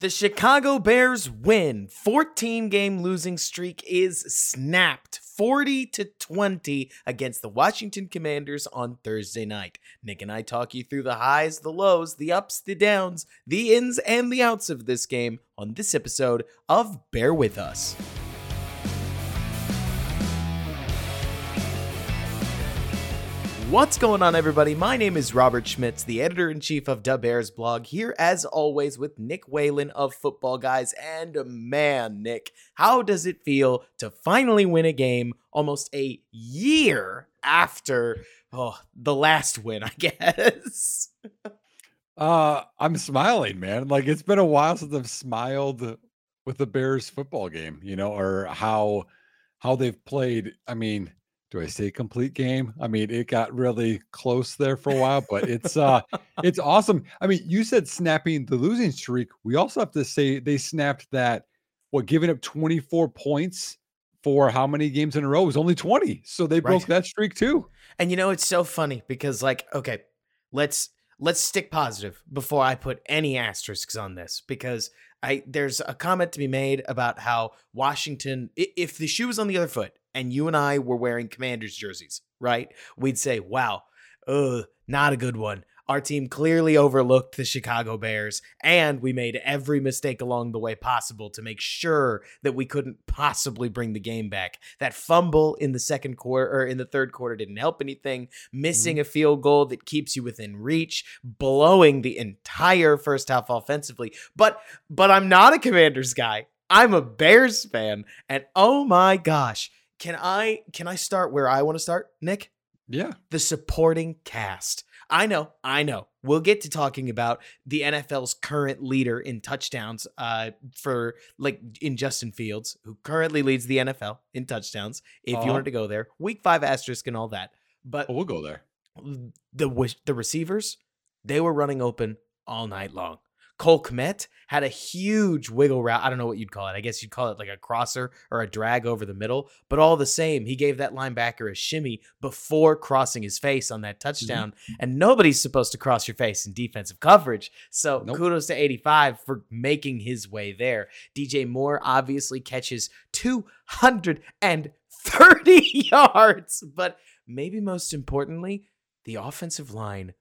The Chicago Bears win. 14 game losing streak is snapped 40 to 20 against the Washington Commanders on Thursday night. Nick and I talk you through the highs, the lows, the ups, the downs, the ins and the outs of this game on this episode of Bear With Us. What's going on, everybody? My name is Robert Schmitz, the editor in chief of Da Bears blog, here as always with Nick Whalen of Football Guys. And man, Nick, how does it feel to finally win a game almost a year after oh, the last win, I guess? uh, I'm smiling, man. Like it's been a while since I've smiled with the Bears football game, you know, or how how they've played. I mean, do I say complete game? I mean, it got really close there for a while, but it's uh it's awesome. I mean, you said snapping the losing streak. We also have to say they snapped that what giving up 24 points for how many games in a row it was only 20. So they broke right. that streak too. And you know, it's so funny because like, okay, let's let's stick positive before I put any asterisks on this because I there's a comment to be made about how Washington if the shoe was on the other foot and you and I were wearing Commanders jerseys, right? We'd say, "Wow, ugh, not a good one." Our team clearly overlooked the Chicago Bears, and we made every mistake along the way possible to make sure that we couldn't possibly bring the game back. That fumble in the second quarter or in the third quarter didn't help anything. Missing mm-hmm. a field goal that keeps you within reach, blowing the entire first half offensively. But but I'm not a Commanders guy. I'm a Bears fan, and oh my gosh, can I can I start where I want to start, Nick? Yeah. The supporting cast. I know, I know. We'll get to talking about the NFL's current leader in touchdowns uh for like in Justin Fields, who currently leads the NFL in touchdowns. If uh-huh. you wanted to go there, week 5 asterisk and all that. But oh, we'll go there. The the receivers, they were running open all night long. Cole Kmet had a huge wiggle route. I don't know what you'd call it. I guess you'd call it like a crosser or a drag over the middle. But all the same, he gave that linebacker a shimmy before crossing his face on that mm-hmm. touchdown. Mm-hmm. And nobody's supposed to cross your face in defensive coverage. So nope. kudos to 85 for making his way there. DJ Moore obviously catches 230 yards. But maybe most importantly, the offensive line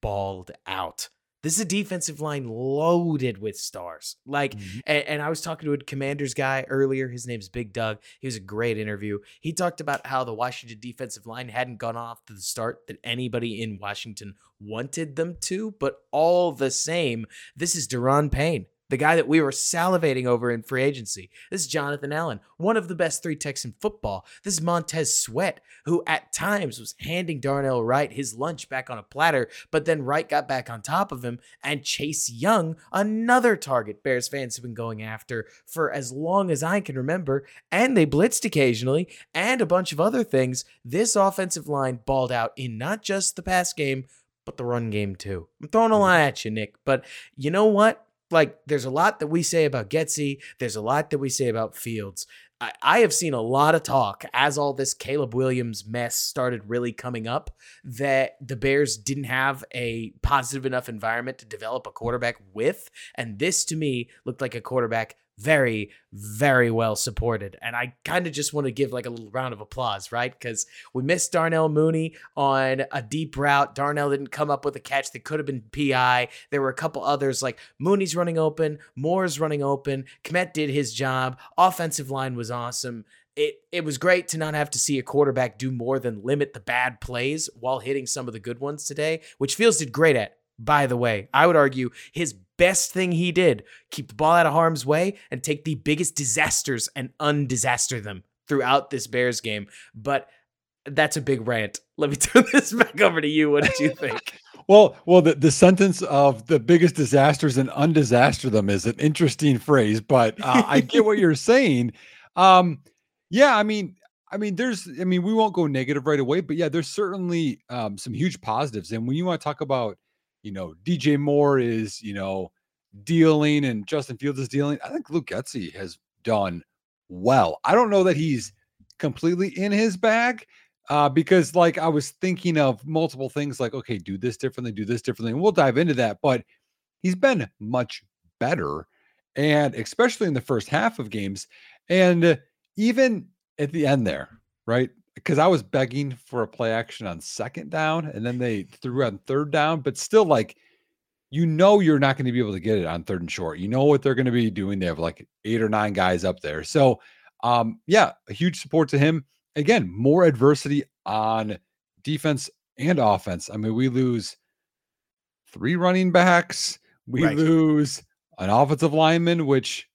balled out. This is a defensive line loaded with stars. Like, mm-hmm. and, and, I was talking to a Commanders guy earlier. His name's Big Doug. He was a great interview. He talked about how the Washington defensive line hadn't gone off to the start that anybody in Washington wanted them to, but all the same, this is Daron Payne the guy that we were salivating over in free agency. This is Jonathan Allen, one of the best three techs in football. This is Montez Sweat, who at times was handing Darnell Wright his lunch back on a platter, but then Wright got back on top of him. And Chase Young, another target Bears fans have been going after for as long as I can remember. And they blitzed occasionally and a bunch of other things. This offensive line balled out in not just the pass game, but the run game too. I'm throwing a mm-hmm. lot at you, Nick, but you know what? Like there's a lot that we say about Getsy. There's a lot that we say about Fields. I, I have seen a lot of talk as all this Caleb Williams mess started really coming up that the Bears didn't have a positive enough environment to develop a quarterback with. And this to me looked like a quarterback very, very well supported. And I kind of just want to give like a little round of applause, right? Because we missed Darnell Mooney on a deep route. Darnell didn't come up with a catch that could have been PI. There were a couple others like Mooney's running open, Moore's running open. Kmet did his job. Offensive line was awesome. It, it was great to not have to see a quarterback do more than limit the bad plays while hitting some of the good ones today, which Fields did great at by the way. I would argue his best thing he did keep the ball out of harm's way and take the biggest disasters and undisaster them throughout this Bears game. But that's a big rant. Let me turn this back over to you. What did you think? well, well, the, the sentence of the biggest disasters and undisaster them is an interesting phrase, but uh, I get what you're saying. Um, yeah, I mean, I mean, there's, I mean, we won't go negative right away, but yeah, there's certainly um, some huge positives. And when you want to talk about you know, DJ Moore is, you know, dealing and Justin Fields is dealing. I think Luke Getsy has done well. I don't know that he's completely in his bag uh, because, like, I was thinking of multiple things like, okay, do this differently, do this differently. And we'll dive into that. But he's been much better. and especially in the first half of games, and even at the end there, right? Because I was begging for a play action on second down, and then they threw on third down, but still, like, you know, you're not going to be able to get it on third and short. You know what they're going to be doing. They have like eight or nine guys up there. So, um, yeah, a huge support to him. Again, more adversity on defense and offense. I mean, we lose three running backs, we right. lose an offensive lineman, which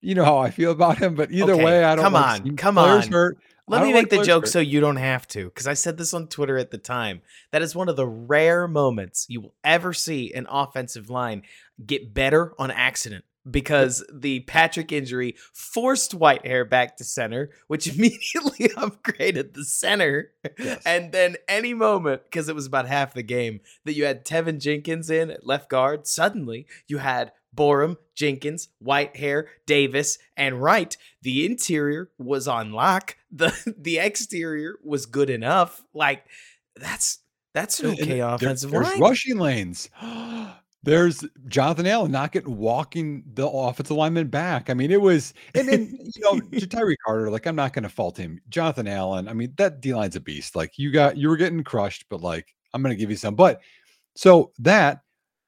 you know how I feel about him, but either okay, way, I don't come on, come on. Hurt. Let me make the joke so you don't have to, because I said this on Twitter at the time. That is one of the rare moments you will ever see an offensive line get better on accident because the Patrick injury forced Whitehair back to center, which immediately upgraded the center. Yes. And then any moment, because it was about half the game, that you had Teven Jenkins in at left guard, suddenly you had Borom, Jenkins, Whitehair, Davis, and Wright. The interior was on lock. The the exterior was good enough. Like that's that's an okay and offensive there, there's line. rushing lanes. There's Jonathan Allen not getting walking the offensive lineman back. I mean, it was, and then you know, Tyree Carter. Like, I'm not going to fault him. Jonathan Allen. I mean, that D line's a beast. Like, you got you were getting crushed, but like, I'm going to give you some. But so that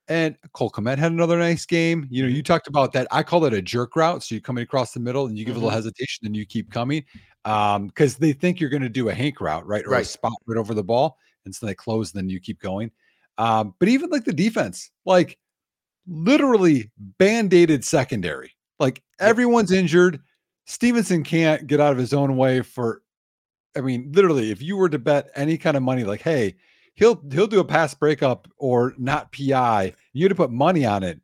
and Cole Kmet had another nice game. You know, you mm-hmm. talked about that. I call it a jerk route. So you're coming across the middle and you give mm-hmm. a little mm-hmm. hesitation and you keep coming um, because they think you're going to do a Hank route, right? Or right. a spot right over the ball. And so they close, then you keep going. Um, but even like the defense, like literally band-aided secondary. Like everyone's injured. Stevenson can't get out of his own way for I mean, literally, if you were to bet any kind of money, like, hey, he'll he'll do a pass breakup or not PI, you to put money on it.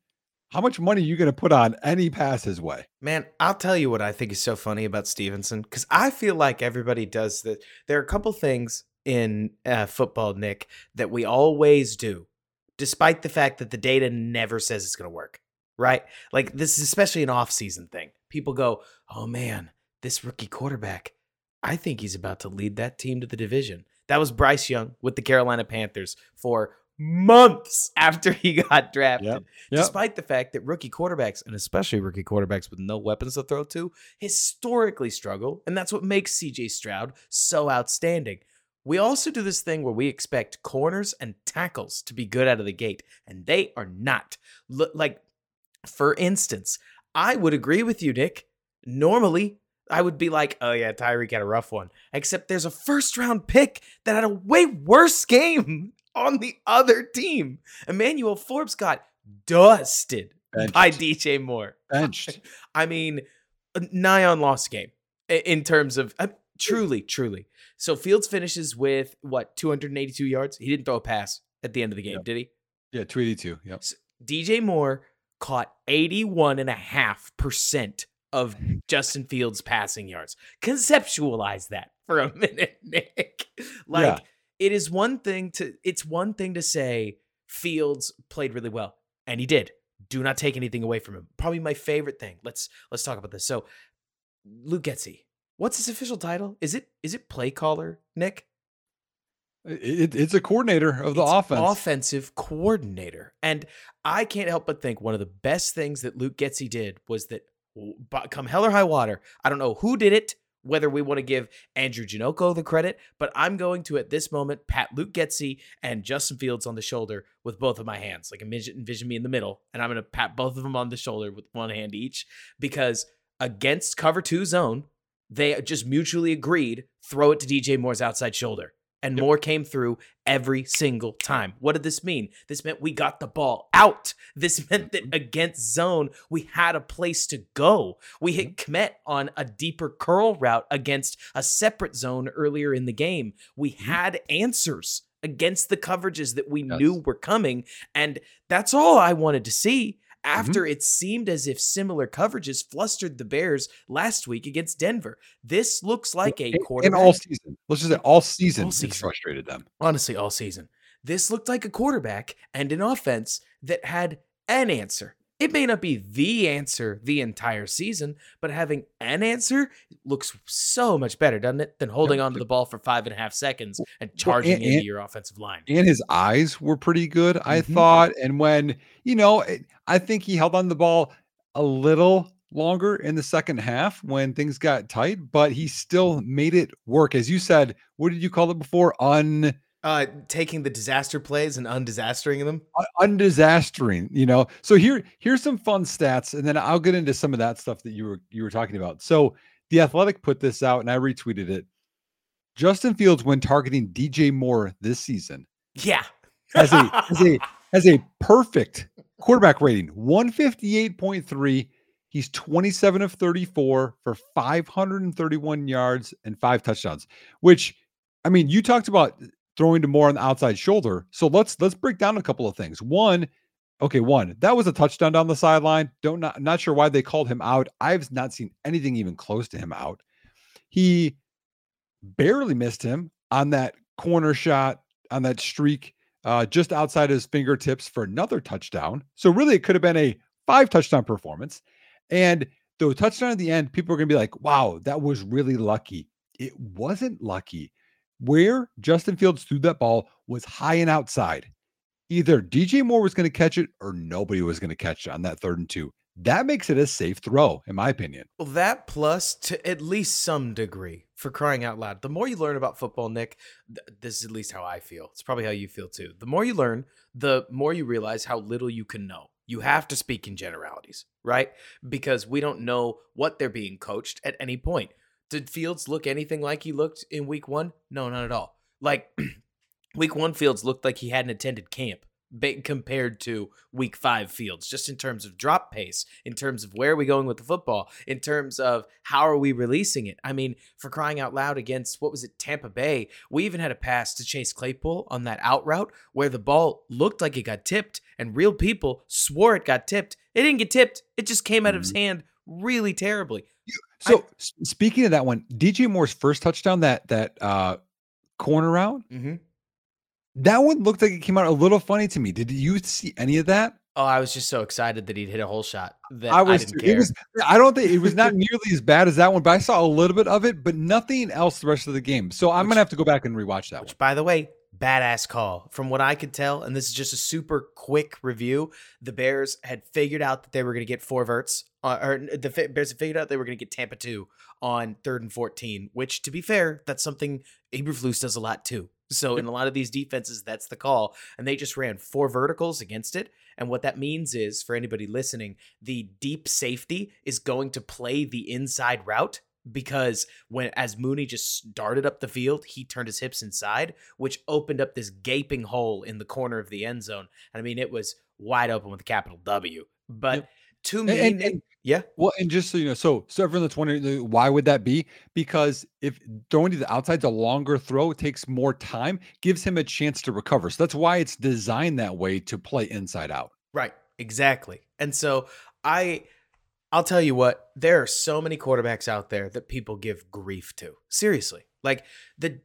How much money are you going to put on any pass his way? Man, I'll tell you what I think is so funny about Stevenson because I feel like everybody does that. There are a couple things in uh, football, Nick, that we always do, despite the fact that the data never says it's going to work, right? Like this is especially an off-season thing. People go, "Oh man, this rookie quarterback, I think he's about to lead that team to the division." That was Bryce Young with the Carolina Panthers for months after he got drafted. Yep. Yep. Despite the fact that rookie quarterbacks, and especially rookie quarterbacks with no weapons to throw to, historically struggle. And that's what makes CJ Stroud so outstanding. We also do this thing where we expect corners and tackles to be good out of the gate, and they are not. L- like, for instance, I would agree with you, Nick. Normally, I would be like, oh yeah, Tyreek had a rough one. Except there's a first round pick that had a way worse game on the other team. Emmanuel Forbes got dusted Benched. by DJ Moore. Benched. I mean, nigh on lost game in terms of truly, truly. So Fields finishes with what 282 yards. He didn't throw a pass at the end of the game, yep. did he? Yeah, 282. Yep. So DJ Moore caught 81 and a half percent of Justin Fields passing yards. Conceptualize that for a minute, Nick. Like yeah. it is one thing to it's one thing to say Fields played really well, and he did. Do not take anything away from him. Probably my favorite thing. Let's let's talk about this. So Luke Getsy, what's his official title? Is it is it play caller, Nick? It, it's a coordinator of the it's offense. Offensive coordinator. And I can't help but think one of the best things that Luke Getsy did was that come hell or high water, I don't know who did it, whether we want to give Andrew Janocko the credit, but I'm going to at this moment pat Luke Getsy and Justin Fields on the shoulder with both of my hands. Like envision, envision me in the middle, and I'm going to pat both of them on the shoulder with one hand each because against cover two zone, they just mutually agreed throw it to DJ Moore's outside shoulder and yep. more came through every single time. What did this mean? This meant we got the ball out. This meant that mm-hmm. against zone, we had a place to go. We hit Kmet on a deeper curl route against a separate zone earlier in the game. We mm-hmm. had answers against the coverages that we yes. knew were coming. And that's all I wanted to see. Mm-hmm. after mm-hmm. it seemed as if similar coverages flustered the Bears last week against Denver. This looks like a quarterback. In all season. Let's just say all season, all season. frustrated them. Honestly, all season. This looked like a quarterback and an offense that had an answer It may not be the answer the entire season, but having an answer looks so much better, doesn't it, than holding onto the ball for five and a half seconds and charging and- into and- your offensive line. and his eyes were pretty good, I Mhm. thought. And when, you know, I think he held on the ball a little longer in the second half when things got tight, but he still made it work. As you said, what did you call it before? Un Uh, taking the disaster plays and undisastering them. undisastering, you know. So here here's some fun stats and then I'll get into some of that stuff that you were you were talking about. So the Athletic put this out and I retweeted it. Justin Fields when targeting DJ Moore this season Yeah. as a as a has a perfect quarterback rating 158.3 he's 27 of 34 for 531 yards and five touchdowns which i mean you talked about throwing to more on the outside shoulder so let's let's break down a couple of things one okay one that was a touchdown down the sideline don't not, not sure why they called him out i've not seen anything even close to him out he barely missed him on that corner shot on that streak uh, just outside his fingertips for another touchdown. So really, it could have been a five touchdown performance. And the touchdown at the end, people are going to be like, "Wow, that was really lucky." It wasn't lucky. Where Justin Fields threw that ball was high and outside. Either DJ Moore was going to catch it or nobody was going to catch it on that third and two. That makes it a safe throw, in my opinion. Well, that plus to at least some degree, for crying out loud. The more you learn about football, Nick, th- this is at least how I feel. It's probably how you feel too. The more you learn, the more you realize how little you can know. You have to speak in generalities, right? Because we don't know what they're being coached at any point. Did Fields look anything like he looked in week one? No, not at all. Like week one, Fields looked like he hadn't attended camp compared to week five Fields, just in terms of drop pace, in terms of where are we going with the football, in terms of how are we releasing it. I mean, for crying out loud against what was it, Tampa Bay, we even had a pass to Chase Claypool on that out route where the ball looked like it got tipped and real people swore it got tipped. It didn't get tipped, it just came out of his mm-hmm. hand really terribly. So s- speaking of that one, DJ Moore's first touchdown, that that uh corner route, Mm-hmm. that one looked like it came out a little funny to me. Did you see any of that? Oh, I was just so excited that he'd hit a whole shot that I I, was. didn't care. Was. I don't think it was not nearly as bad as that one, but I saw a little bit of it, but nothing else the rest of the game. So I'm Which- gonna have to go back and rewatch that one. By the way, badass call. From what I could tell, and this is just a super quick review, the Bears had figured out that they were going to get four verts, uh, or the Bears figured out they were going to get Tampa 2 on third and 14, which, to be fair, that's something Eberflus does a lot too. So, in a lot of these defenses, that's the call. And they just ran four verticals against it. And what that means is, for anybody listening, the deep safety is going to play the inside route because when as Mooney just started up the field, he turned his hips inside, which opened up this gaping hole in the corner of the end zone. And I mean, it was wide open with a capital W. But Yep. To me, and- and- yeah, Well, and just so you know, so so everyone that's wondering, why would that be? Because if throwing to the outside's a longer throw, it takes more time, gives him a chance to recover. So that's why it's designed that way to play inside out. Right, exactly. And so I I'll tell you what, there are so many quarterbacks out there that people give grief to. Seriously. Like the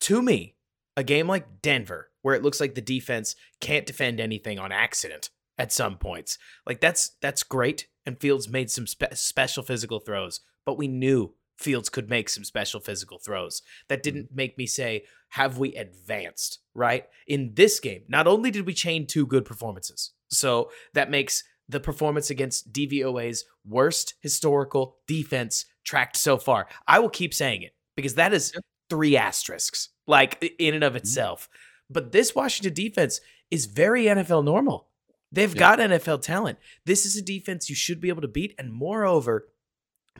to me, a game like Denver where it looks like the defense can't defend anything on accident at some points. Like that's that's great and Fields made some spe- special physical throws, but we knew Fields could make some special physical throws. That mm-hmm. didn't make me say, have we advanced, right? In this game, not only did we chain two good performances, so that makes the performance against DVOA's worst historical defense tracked so far. I will keep saying it because that is three asterisks, like in and of mm-hmm. itself. But this Washington defense is very NFL normal. They've Yeah. got NFL talent. This is a defense you should be able to beat. And moreover,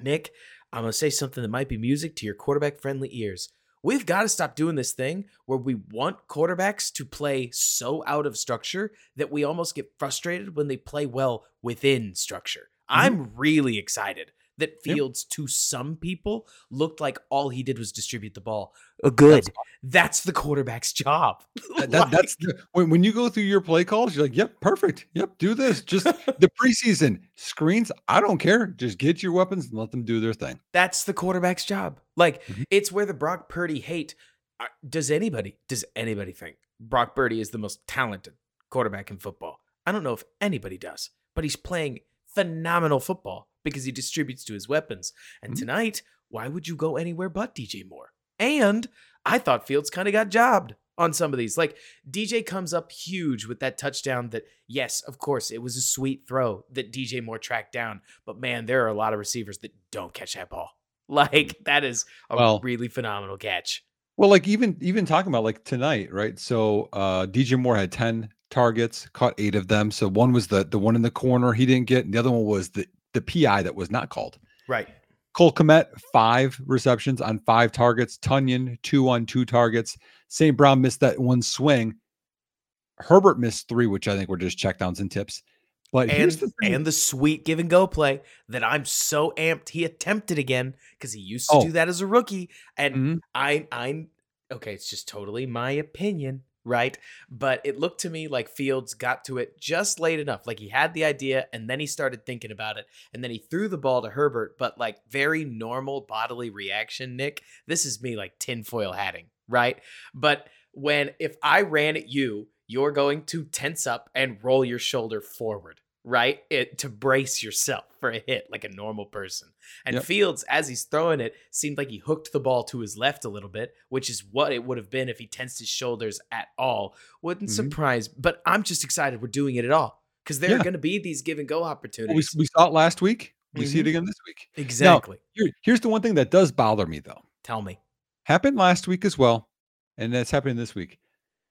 Nick, I'm going to say something that might be music to your quarterback friendly ears. We've got to stop doing this thing where we want quarterbacks to play so out of structure that we almost get frustrated when they play well within structure. Mm-hmm. I'm really excited that Yep. Fields, to some people, looked like all he did was distribute the ball. Uh, good. That's, the quarterback's job. That, that- that's the, when, when you go through your play calls, you're like, yep, perfect. Yep, do this. Just the preseason screens. I don't care. Just get your weapons and let them do their thing. That's the quarterback's job. Like Mhm. it's where the Brock Purdy hate. uh, Does anybody? Does anybody think Brock Purdy is the most talented quarterback in football? I don't know if anybody does, but he's playing phenomenal football because he distributes to his weapons. And Mhm. tonight, why would you go anywhere but DJ Moore? And I thought Fields kind of got jobbed on some of these. Like DJ comes up huge with that touchdown that, yes, of course, it was a sweet throw that DJ Moore tracked down. But man, there are a lot of receivers that don't catch that ball. Like that is a Well- really phenomenal catch. Well, like even even talking about like tonight, right? So uh DJ Moore had 10 targets, caught eight of them. So one was the the one in the corner he didn't get, and the other one was the the PI that was not called. Right. Cole Kmet, five receptions on five targets. Tonyan, two on two targets. St. Brown missed that one swing. Herbert missed three, which I think were just checkdowns and tips. But And the and the sweet give and go play that I'm so amped he attempted again because he used to Oh. do that as a rookie. And Mhm. I I'm okay, it's just totally my opinion, right? But it looked to me like Fields got to it just late enough. Like he had the idea and then he started thinking about it and then he threw the ball to Herbert, but like very normal bodily reaction, Nick. This is me like tinfoil hatting, right? But when if I ran at you, you're going to tense up and roll your shoulder forward, right? It to brace yourself for a hit like a normal person. And Yep. Fields, as he's throwing it, seemed like he hooked the ball to his left a little bit, which is what it would have been if he tensed his shoulders at all. Wouldn't Mhm. surprise, but I'm just excited we're doing it at all because there are going to be these give and go Well, we, opportunities. we saw it last week. We see it Mhm. again this week. exactly. Here, here's the one thing that does bother me though. Tell me. Happened last week as well, and that's happening this week.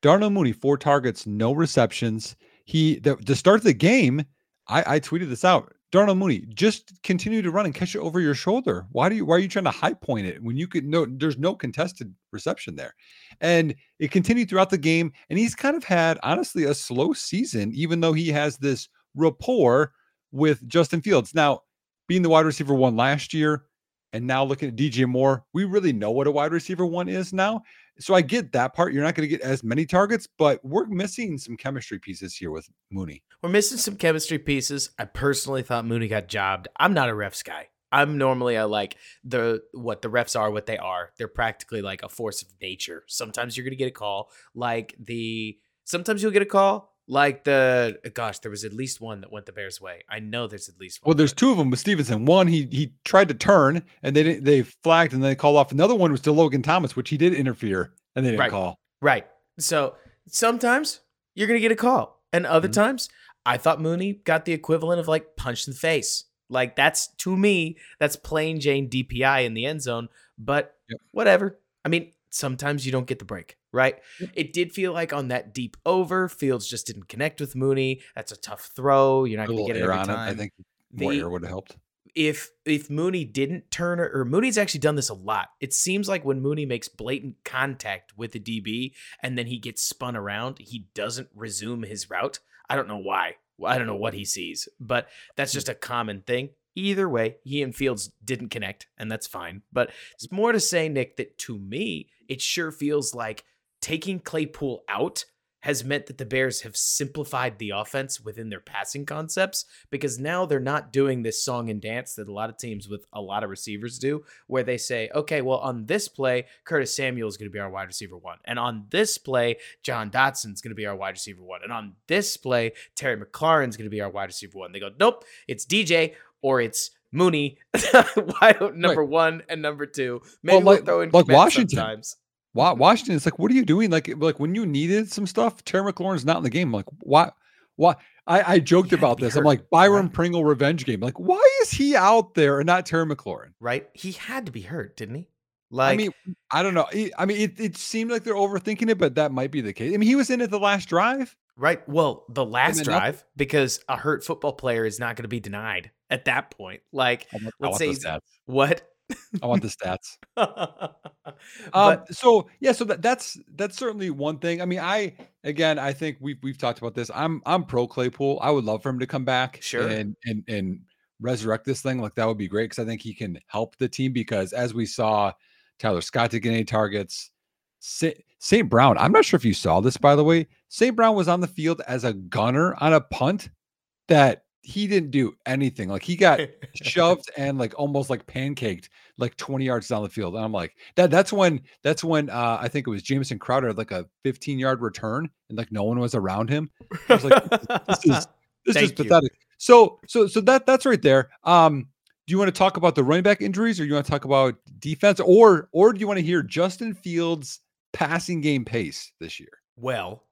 Darnell Mooney, four targets, no receptions. He the, to start the game, I, I tweeted this out. Darnell Mooney, just continue to run and catch it over your shoulder. Why do you why are you trying to high point it when you could no there's no contested reception there? And it continued throughout the game, and he's kind of had honestly a slow season, even though he has this rapport with Justin Fields. Now, being the wide receiver one last year, and now looking at DJ Moore, we really know what a wide receiver one is now. So I get that part. You're not going to get as many targets, but we're missing some chemistry pieces here with Mooney. We're missing some chemistry pieces. I personally thought Mooney got jobbed. I'm not a refs guy. I'm normally a like the what the refs are what they are. They're practically like a force of nature. Sometimes you're gonna get a call like the sometimes you'll get a call like the gosh, there was at least one that went the Bears' way. I know there's at least one. Well, there's two of them with Stevenson. One, he he tried to turn and they they flagged and then they called off. Another one was to Logan Thomas, which he did interfere and they didn't Right. call. Right. So sometimes you're gonna get a call, and other Mhm. times I thought Mooney got the equivalent of like punch in the face. Like that's to me, that's plain Jane DPI in the end zone. But Yep. whatever. I mean, sometimes you don't get the break, right? Yep. It did feel like on that deep over, Fields just didn't connect with Mooney. That's a tough throw. You're not gonna get it every on it. time I think The- air would have helped. If if Mooney didn't turn or, or Mooney's actually done this a lot. It seems like when Mooney makes blatant contact with the DB and then he gets spun around, he doesn't resume his route. I don't know why. I don't know what he sees, but that's just a common thing. Either way, he and Fields didn't connect, and that's fine. But it's more to say, Nick, that to me, it sure feels like taking Claypool out has meant that the Bears have simplified the offense within their passing concepts because now they're not doing this song and dance that a lot of teams with a lot of receivers do, where they say, okay, well, on this play, Curtis Samuel is going to be our wide receiver one. And on this play, Jahan Dotson is going to be our wide receiver one. And on this play, Terry McLaurin's going to be our wide receiver one. They go, nope, it's DJ or it's Mooney, wide number one and number two. Maybe Well, we'll like- throw in like Washington. sometimes. Wa- Washington, it's like, what are you doing? Like, like when you needed some stuff, Terry McLaurin's not in the game. I'm like, why? Why? I, I joked He had to about this. I'm like, Byron right? Pringle revenge game. Like, why is he out there and not Terry McLaurin? Right? He had to be hurt, didn't he? Like, I mean, I don't know. I mean, it, it seemed like they're overthinking it, but that might be the case. I mean, he was in it the last drive. Right. Well, the last then nothing- drive, because a hurt football player is not going to be denied at that point. Like, I want, I Let's say the he's- stats. what? I want the stats. Um, but so yeah, so that, that's that's certainly one thing. I mean, I again, I think we've we've talked about this. I'm I'm pro Claypool. I would love for him to come back, Sure. and and and resurrect this thing. Like that would be great because I think he can help the team. Because as we saw, Tyler Scott didn't get any targets. St. Brown, I'm not sure if you saw this by the way. St. Brown was on the field as a gunner on a punt that he didn't do anything. Like he got shoved and like almost like pancaked like 20 yards down the field. And I'm like, that that's when that's when uh I think it was Jameson Crowder had like a 15 yard return and like no one was around him. I was like, this is this is pathetic. So so so that that's right there. Um, do you want to talk about the running back injuries, or you want to talk about defense, or or do you want to hear Justin Fields' passing game pace this year? Well,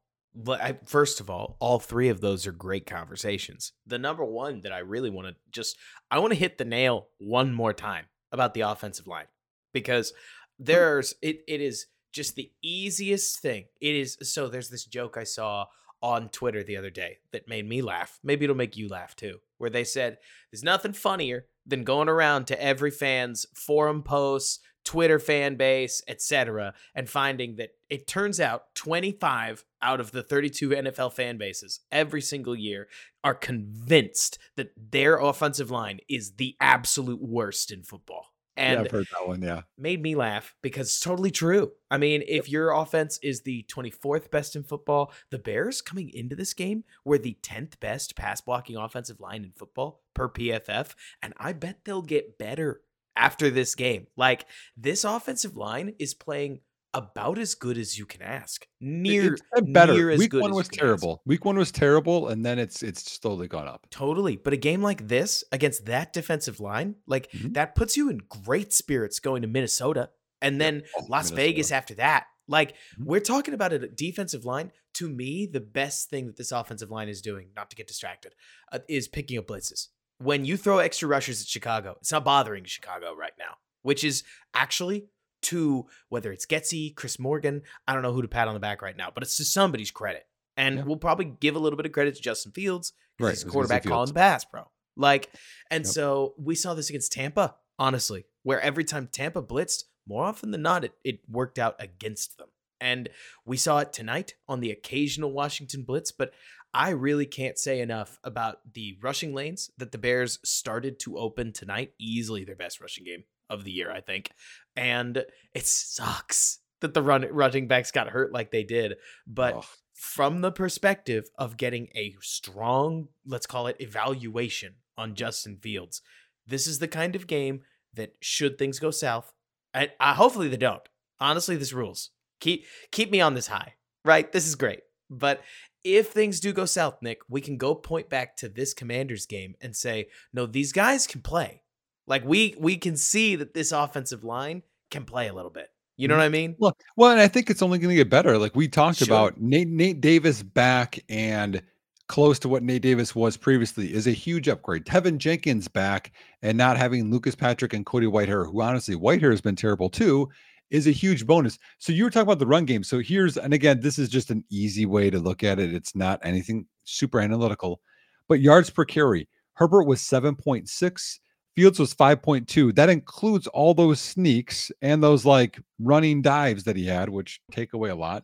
first of all, all three of those are great conversations. The number one that I really want to just I want to hit the nail one more time about the offensive line because hmm. there's it it is just the easiest thing. It is so there's this joke I saw on Twitter the other day that made me laugh. Maybe it'll make you laugh too. Where they said there's nothing funnier than going around to every fan's forum posts, Twitter fan base, etc., and finding that it turns out 25 out of the 32 NFL fan bases every single year are convinced that their offensive line is the absolute worst in football. And yeah, I've heard that one. Yeah. Made me laugh because it's totally true. I mean, if your offense is the 24th best in football, the Bears coming into this game were the 10th best pass blocking offensive line in football per PFF. And I bet they'll get better after this game. Like, this offensive line is playing about as good as you can ask. Near better. Near Week one was terrible. Ask. Week one was terrible, and then it's it's slowly gone up. Totally. But a game like this against that defensive line, like mm-hmm. that puts you in great spirits going to Minnesota and then oh, Las Minnesota. Vegas after that. Like mm-hmm. we're talking about a defensive line. To me, the best thing that this offensive line is doing, not to get distracted, uh, is picking up blitzes. When you throw extra rushers at Chicago, it's not bothering Chicago right now, which is actually to whether it's Getsy, Chris Morgan, I don't know who to pat on the back right now, but it's to somebody's credit. And yeah. we'll probably give a little bit of credit to Justin Fields because right. he's quarterback calling the pass, bro. Like, and yep. so we saw this against Tampa, honestly, where every time Tampa blitzed, more often than not, it, it worked out against them. And we saw it tonight on the occasional Washington blitz, but I really can't say enough about the rushing lanes that the Bears started to open tonight. Easily their best rushing game of the year, I think. And it sucks that the run running backs got hurt like they did, but oh. from the perspective of getting a strong, let's call it evaluation on Justin Fields, this is the kind of game that should things go south, and uh, hopefully they don't. Honestly, this rules. Keep keep me on this high, right? This is great. But if things do go south, Nick, we can go point back to this Commanders game and say, no, these guys can play. Like we we can see that this offensive line can play a little bit. You know mm-hmm. what I mean? Well, well, and I think it's only going to get better. Like we talked sure. about, Nate Nate Davis back and close to what Nate Davis was previously is a huge upgrade. Teven Jenkins back and not having Lucas Patrick and Cody Whitehair, who honestly Whitehair has been terrible too, is a huge bonus. So you were talking about the run game. So here's and again, this is just an easy way to look at it. It's not anything super analytical, but yards per carry. Herbert was 7.6. Fields was 5.2. That includes all those sneaks and those like running dives that he had, which take away a lot.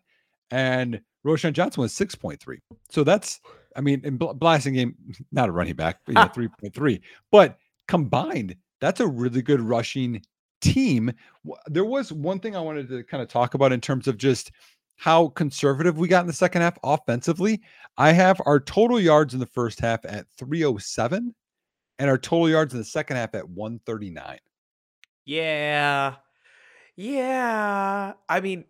And Roschon Johnson was 6.3. So that's, I mean, in Blasingame, not a running back, but yeah, 3.3. But combined, that's a really good rushing team. There was one thing I wanted to kind of talk about in terms of just how conservative we got in the second half offensively. I have our total yards in the first half at 307 and our total yards in the second half at 139. Yeah. Yeah. I mean,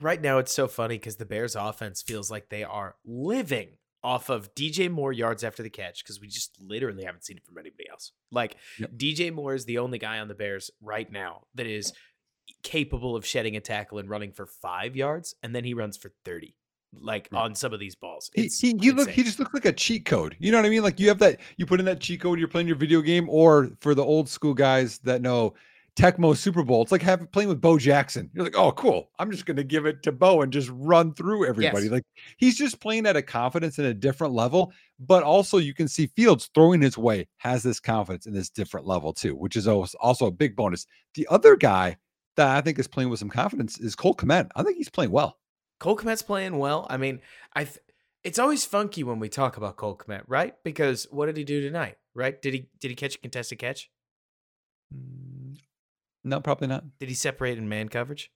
right now it's so funny because the Bears offense feels like they are living off of DJ Moore yards after the catch because we just literally haven't seen it from anybody else. Like yep. DJ Moore is the only guy on the Bears right now that is capable of shedding a tackle and running for five yards, and then he runs for 30 like on some of these balls. he, he, he look he just looks like a cheat code. You know what I mean? Like you have that you put in that cheat code, you're playing your video game, or for the old school guys that know Tecmo Super Bowl, it's like having playing with Bo Jackson. You're like, oh, cool. I'm just gonna give it to Bo and just run through everybody. Yes. Like he's just playing at a confidence in a different level, but also you can see Fields throwing his way has this confidence in this different level too, which is also a big bonus. The other guy that I think is playing with some confidence is Cole Kmet. I think he's playing well. Cole Kmet's playing well. I mean, I th- it's always funky when we talk about Cole Kmet, right? Because what did he do tonight? Right? Did he did he catch a contested catch? Mm, no, probably not. Did he separate in man coverage?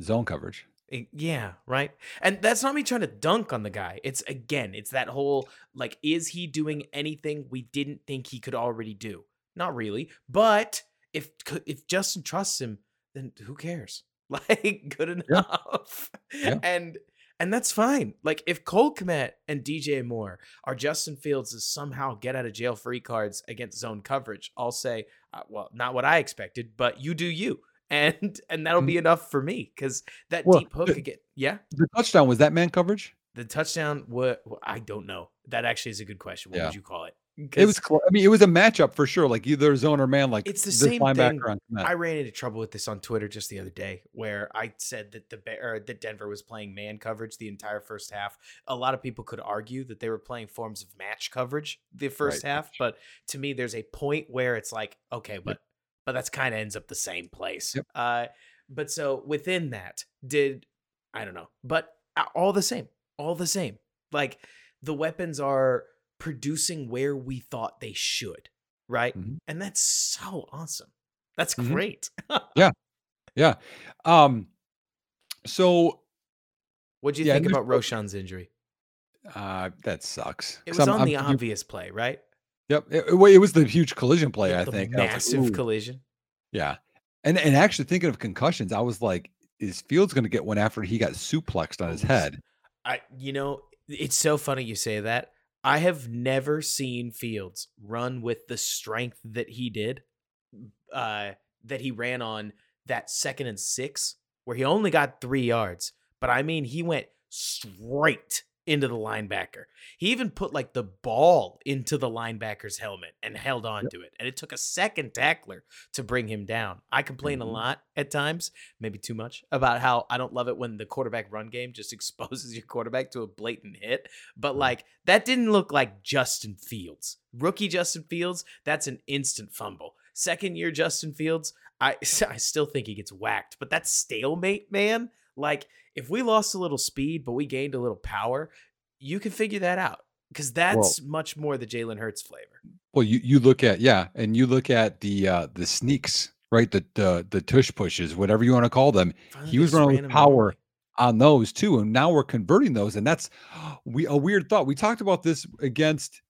Zone coverage. Eh, yeah, right. And that's not me trying to dunk on the guy. It's again, it's that whole like, is he doing anything we didn't think he could already do? Not really. But if if Justin trusts him, then who cares? like good enough. Yeah. Yeah. And And that's fine. Like if Cole Kmet and DJ Moore are Justin Fields' to somehow get out of jail free cards against zone coverage, I'll say, uh, well, not what I expected, but you do you. And and that'll Mhm. be enough for me because that Well, deep hook the- again. Yeah, The touchdown was that man coverage? the touchdown. What I don't know. That actually is a good question. What Yeah. would you call it? It was. Cl- I mean, it was a matchup for sure. Like either zone or man. Like It's the same thing. I ran into trouble with this on Twitter just the other day, where I said that the Bear, or that Denver was playing man coverage the entire first half. A lot of people could argue that they were playing forms of match coverage the first Right. half, but to me, there's a point where it's like, okay, but but that's kind of ends up the same place. Yep. Uh, but so within that, did I don't know, but all the same, all the same, like the weapons are producing where we thought they should, right? Mhm. And that's so awesome. That's Mhm. great. Yeah. Yeah. Um. So what do you Yeah, think about Roschon's injury? uh, that sucks. It was I'm- on I'm the thinking- obvious play, right? Yep. It, it- was the huge collision play. Yeah, I think. and I like, massive collision. Yeah. And and actually thinking of concussions, I was like, is Fields going to get one after he got suplexed on his head? I, you know, it's so funny you say that. I have never seen Fields run with the strength that he did, uh, that he ran on that second and six, where he only got three yards. But I mean, he went straight into the linebacker. He even put like the ball into the linebacker's helmet and held on to it. And it took a second tackler to bring him down. I complain Mhm. a lot at times, maybe too much, about how I don't love it when the quarterback run game just exposes your quarterback to a blatant hit. But Mhm. like that didn't look like Justin Fields. Rookie Justin Fields, that's an instant fumble. Second year Justin Fields, I I still think he gets whacked, but that stalemate, man. Like if we lost a little speed but we gained a little power, you can figure that out because that's much more the Jalen Hurts flavor. Well, you you look at yeah, and you look at the uh the sneaks, right? The the the tush pushes, whatever you want to call them. Finally, He was running with power away. on those too, and now we're converting those, and that's we a weird thought. We talked about this against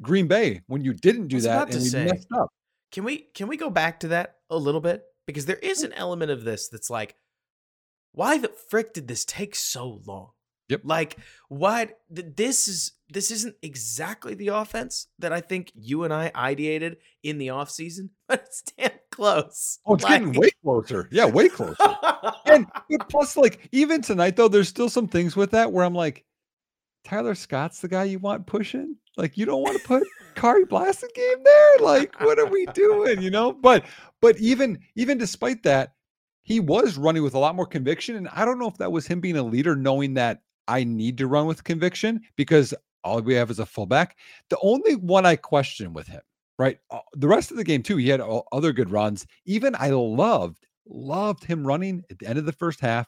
Green Bay when you didn't do that and say. messed up. Can we can we go back to that a little bit because there is an element of this that's like, why the frick did this take so long? Yep. Like, why th- this is this isn't exactly the offense that I think you and I ideated in the offseason, but it's damn close. Oh, it's getting way closer. Yeah, way closer. and plus, like even tonight though, there's still some things with that where I'm like, Tyler Scott's the guy you want pushing. Like you don't want to put Khari Blasingame there. Like what are we doing? You know. But but even even despite that, he was running with a lot more conviction, and I don't know if that was him being a leader, knowing that I need to run with conviction because all we have is a fullback. The only one I question with him, right? uh, The rest of the game too, he had other good runs. Even I loved loved him running at the end of the first half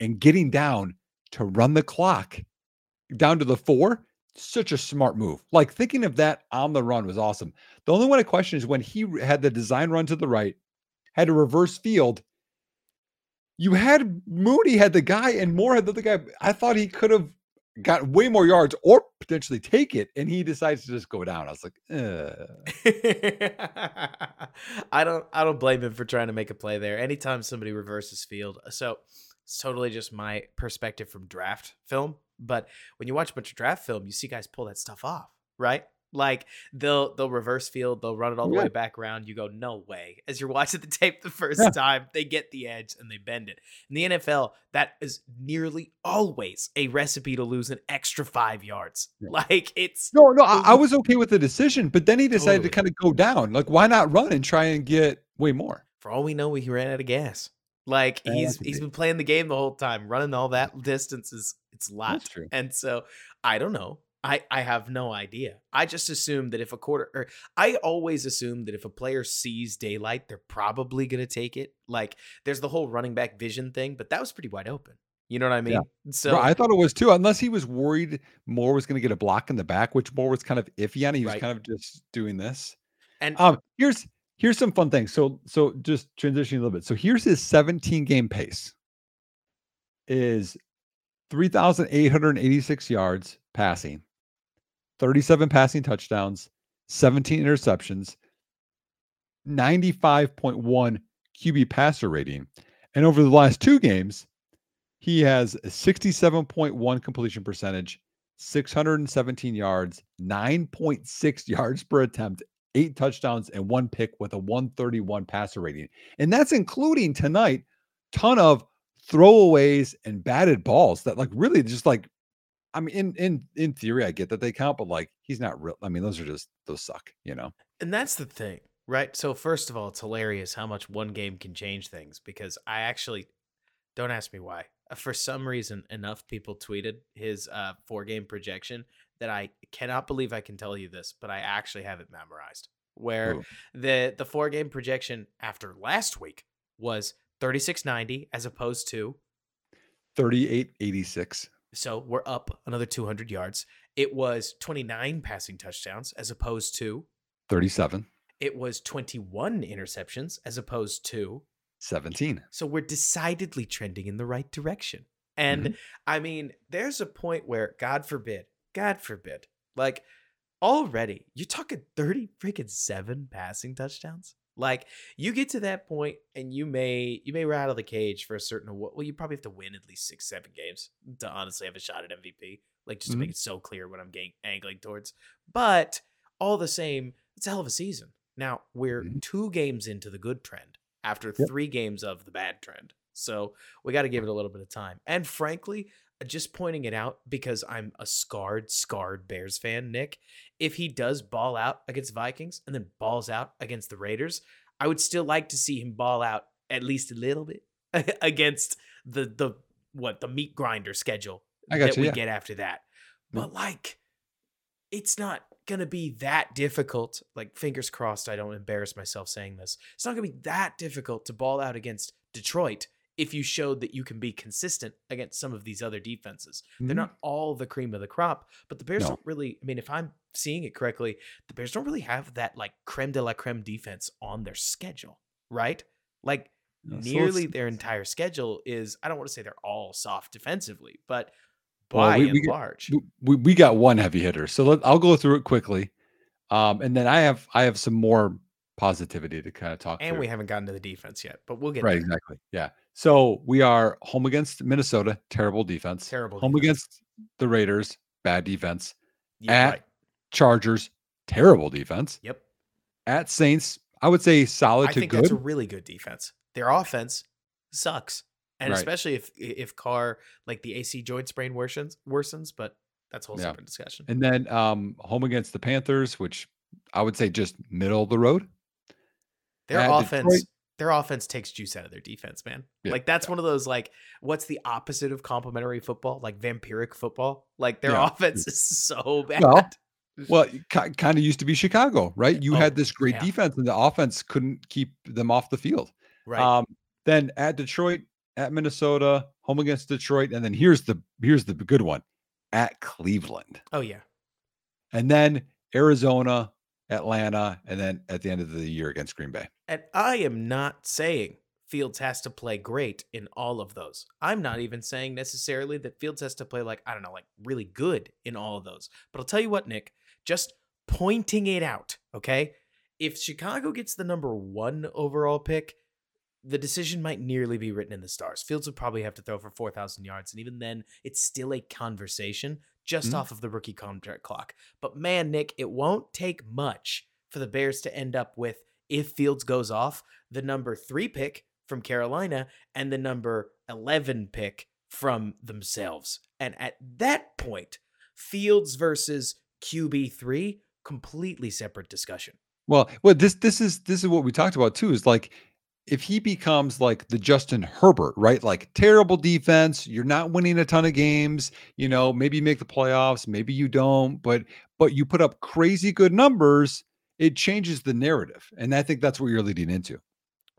and getting down to run the clock down to the four. Such a smart move. Like thinking of that on the run was awesome. The only one I question is when he had the design run to the right, had a reverse field. You had Mooney had the guy and Moore had the other guy. I thought he could have got way more yards or potentially take it, and he decides to just go down. I was like, uh, I don't I don't blame him for trying to make a play there. Anytime somebody reverses field. So it's totally just my perspective from draft film. But when you watch a bunch of draft film, you see guys pull that stuff off, right? Like they'll they'll reverse field, they'll run it all the Yeah. way back around. You go, no way. As you're watching the tape the first Yeah. time, they get the edge and they bend it. In the NFL, that is nearly always a recipe to lose an extra five yards. Yeah. Like it's no, no, I, I was okay with the decision, but then he decided Totally. to kind of go down. Like, why not run and try and get way more? for all we know, he ran out of gas. Like he's that could he's be. been playing the game the whole time, running all that distance is it's a lot. And so I don't know. I I have no idea. I just assume that if a quarter or I always assume that if a player sees daylight, they're probably gonna take it. Like there's the whole running back vision thing, but that was pretty wide open. You know what I mean? So Bro, I thought it was too, unless he was worried Moore was going to get a block in the back, which Moore was kind of iffy on. He was Right. kind of just doing this. and Um, here's here's some fun things. So so just transitioning a little bit. So here's his 17 game pace. Is 3,886 yards passing, 37 passing touchdowns, 17 interceptions, 95.1 QB passer rating. And over the last two games, He has a 67.1 completion percentage, 617 yards, 9.6 yards per attempt, eight touchdowns, and one pick with a 131 passer rating. And that's including tonight, ton of throwaways and batted balls that like really just like I mean, in in in theory, I get that they count, but like he's not real. I mean, those are just those suck, you know. And that's the thing, right? So first of all, it's hilarious how much one game can change things because I actually don't ask me why. Uh, For some reason, enough people tweeted his uh, four game projection that I cannot believe I can tell you this, but I actually have it memorized. Where Ooh. the the four game projection after last week was 3690 as opposed to 38-86. So we're up another 200 yards. It was 29 passing touchdowns as opposed to 37, it was 21 interceptions as opposed to 17. so we're decidedly trending in the right direction. And Mhm. I mean, there's a point where God forbid, God forbid, like already you're talking 30 freaking 7 passing touchdowns. Like you get to that point and you may you may rattle the cage for a certain well you probably have to win at least 6 7 games to honestly have a shot at MVP. Like just to make it so clear what I'm gang- angling towards. But all the same, it's a hell of a season. Now, we're Mhm. 2 games into the good trend after Yep. 3 games of the bad trend. So, we got to give it a little bit of time. And frankly, just pointing it out because I'm a scarred, scarred Bears fan, Nick. If he does ball out against Vikings and then balls out against the Raiders, I would still like to see him ball out at least a little bit against the the what the meat grinder schedule that you, we yeah. get after that. But like, it's not gonna be that difficult. Like, fingers crossed, I don't embarrass myself saying this. It's not gonna be that difficult to ball out against Detroit if you showed that you can be consistent against some of these other defenses. They're Mhm. not all the cream of the crop, but the Bears No. don't really. I mean, if I'm seeing it correctly, the Bears don't really have that like creme de la creme defense on their schedule, right? Like so nearly let's- their entire schedule is. I don't want to say they're all soft defensively, but Well, by we- and we large, we- we, we got one heavy hitter. So let, I'll go through it quickly. Um, and then I have I have some more positivity to kind of talk and through. we haven't gotten to the defense yet, but we'll get Right, there. exactly. Yeah. So we are home against Minnesota, terrible defense. Terrible. Home defense. against the Raiders, bad defense. Yeah, at- right. Chargers, terrible defense. Yep. At Saints, I would say solid I to think good. that's a really good defense. Their offense sucks, and Right. especially if if Carr like the AC joint sprain worsens worsens, but that's a whole Yeah. separate discussion. and then um home against the Panthers, which I would say just middle of the road. Their at offense, Detroit- their offense takes juice out of their defense, man. Yeah, like that's one of those like, what's the opposite of complementary football? Like vampiric football. Like their Yeah. offense is so bad. Well, Well, kind of used to be Chicago, right? You Oh, had this great yeah. defense, and the offense couldn't keep them off the field. right. Um, then at Detroit, at Minnesota, home against Detroit, and then here's the here's the good one at Cleveland, oh yeah. and then Arizona, Atlanta, and then at the end of the year against Green Bay. And I am not saying Fields has to play great in all of those. I'm not even saying necessarily that Fields has to play like, I don't know, like really good in all of those. But I'll tell you what, Nick, just pointing it out, okay? If Chicago gets the number one overall pick, the decision might nearly be written in the stars. Fields would probably have to throw for 4,000 yards. And even then, it's still a conversation just Mhm. off of the rookie contract clock. But man, Nick, it won't take much for the Bears to end up with, if Fields goes off, the number three pick from Carolina and the number 11 pick from themselves. And at that point, Fields versus QB3, completely separate discussion. Well, well, this this is this is what we talked about too. Is like if he becomes like the Justin Herbert, right? Like terrible defense, you're not winning a ton of games. You know, maybe you make the playoffs, maybe you don't, but but you put up crazy good numbers. It changes the narrative, and I think that's what you're leading into.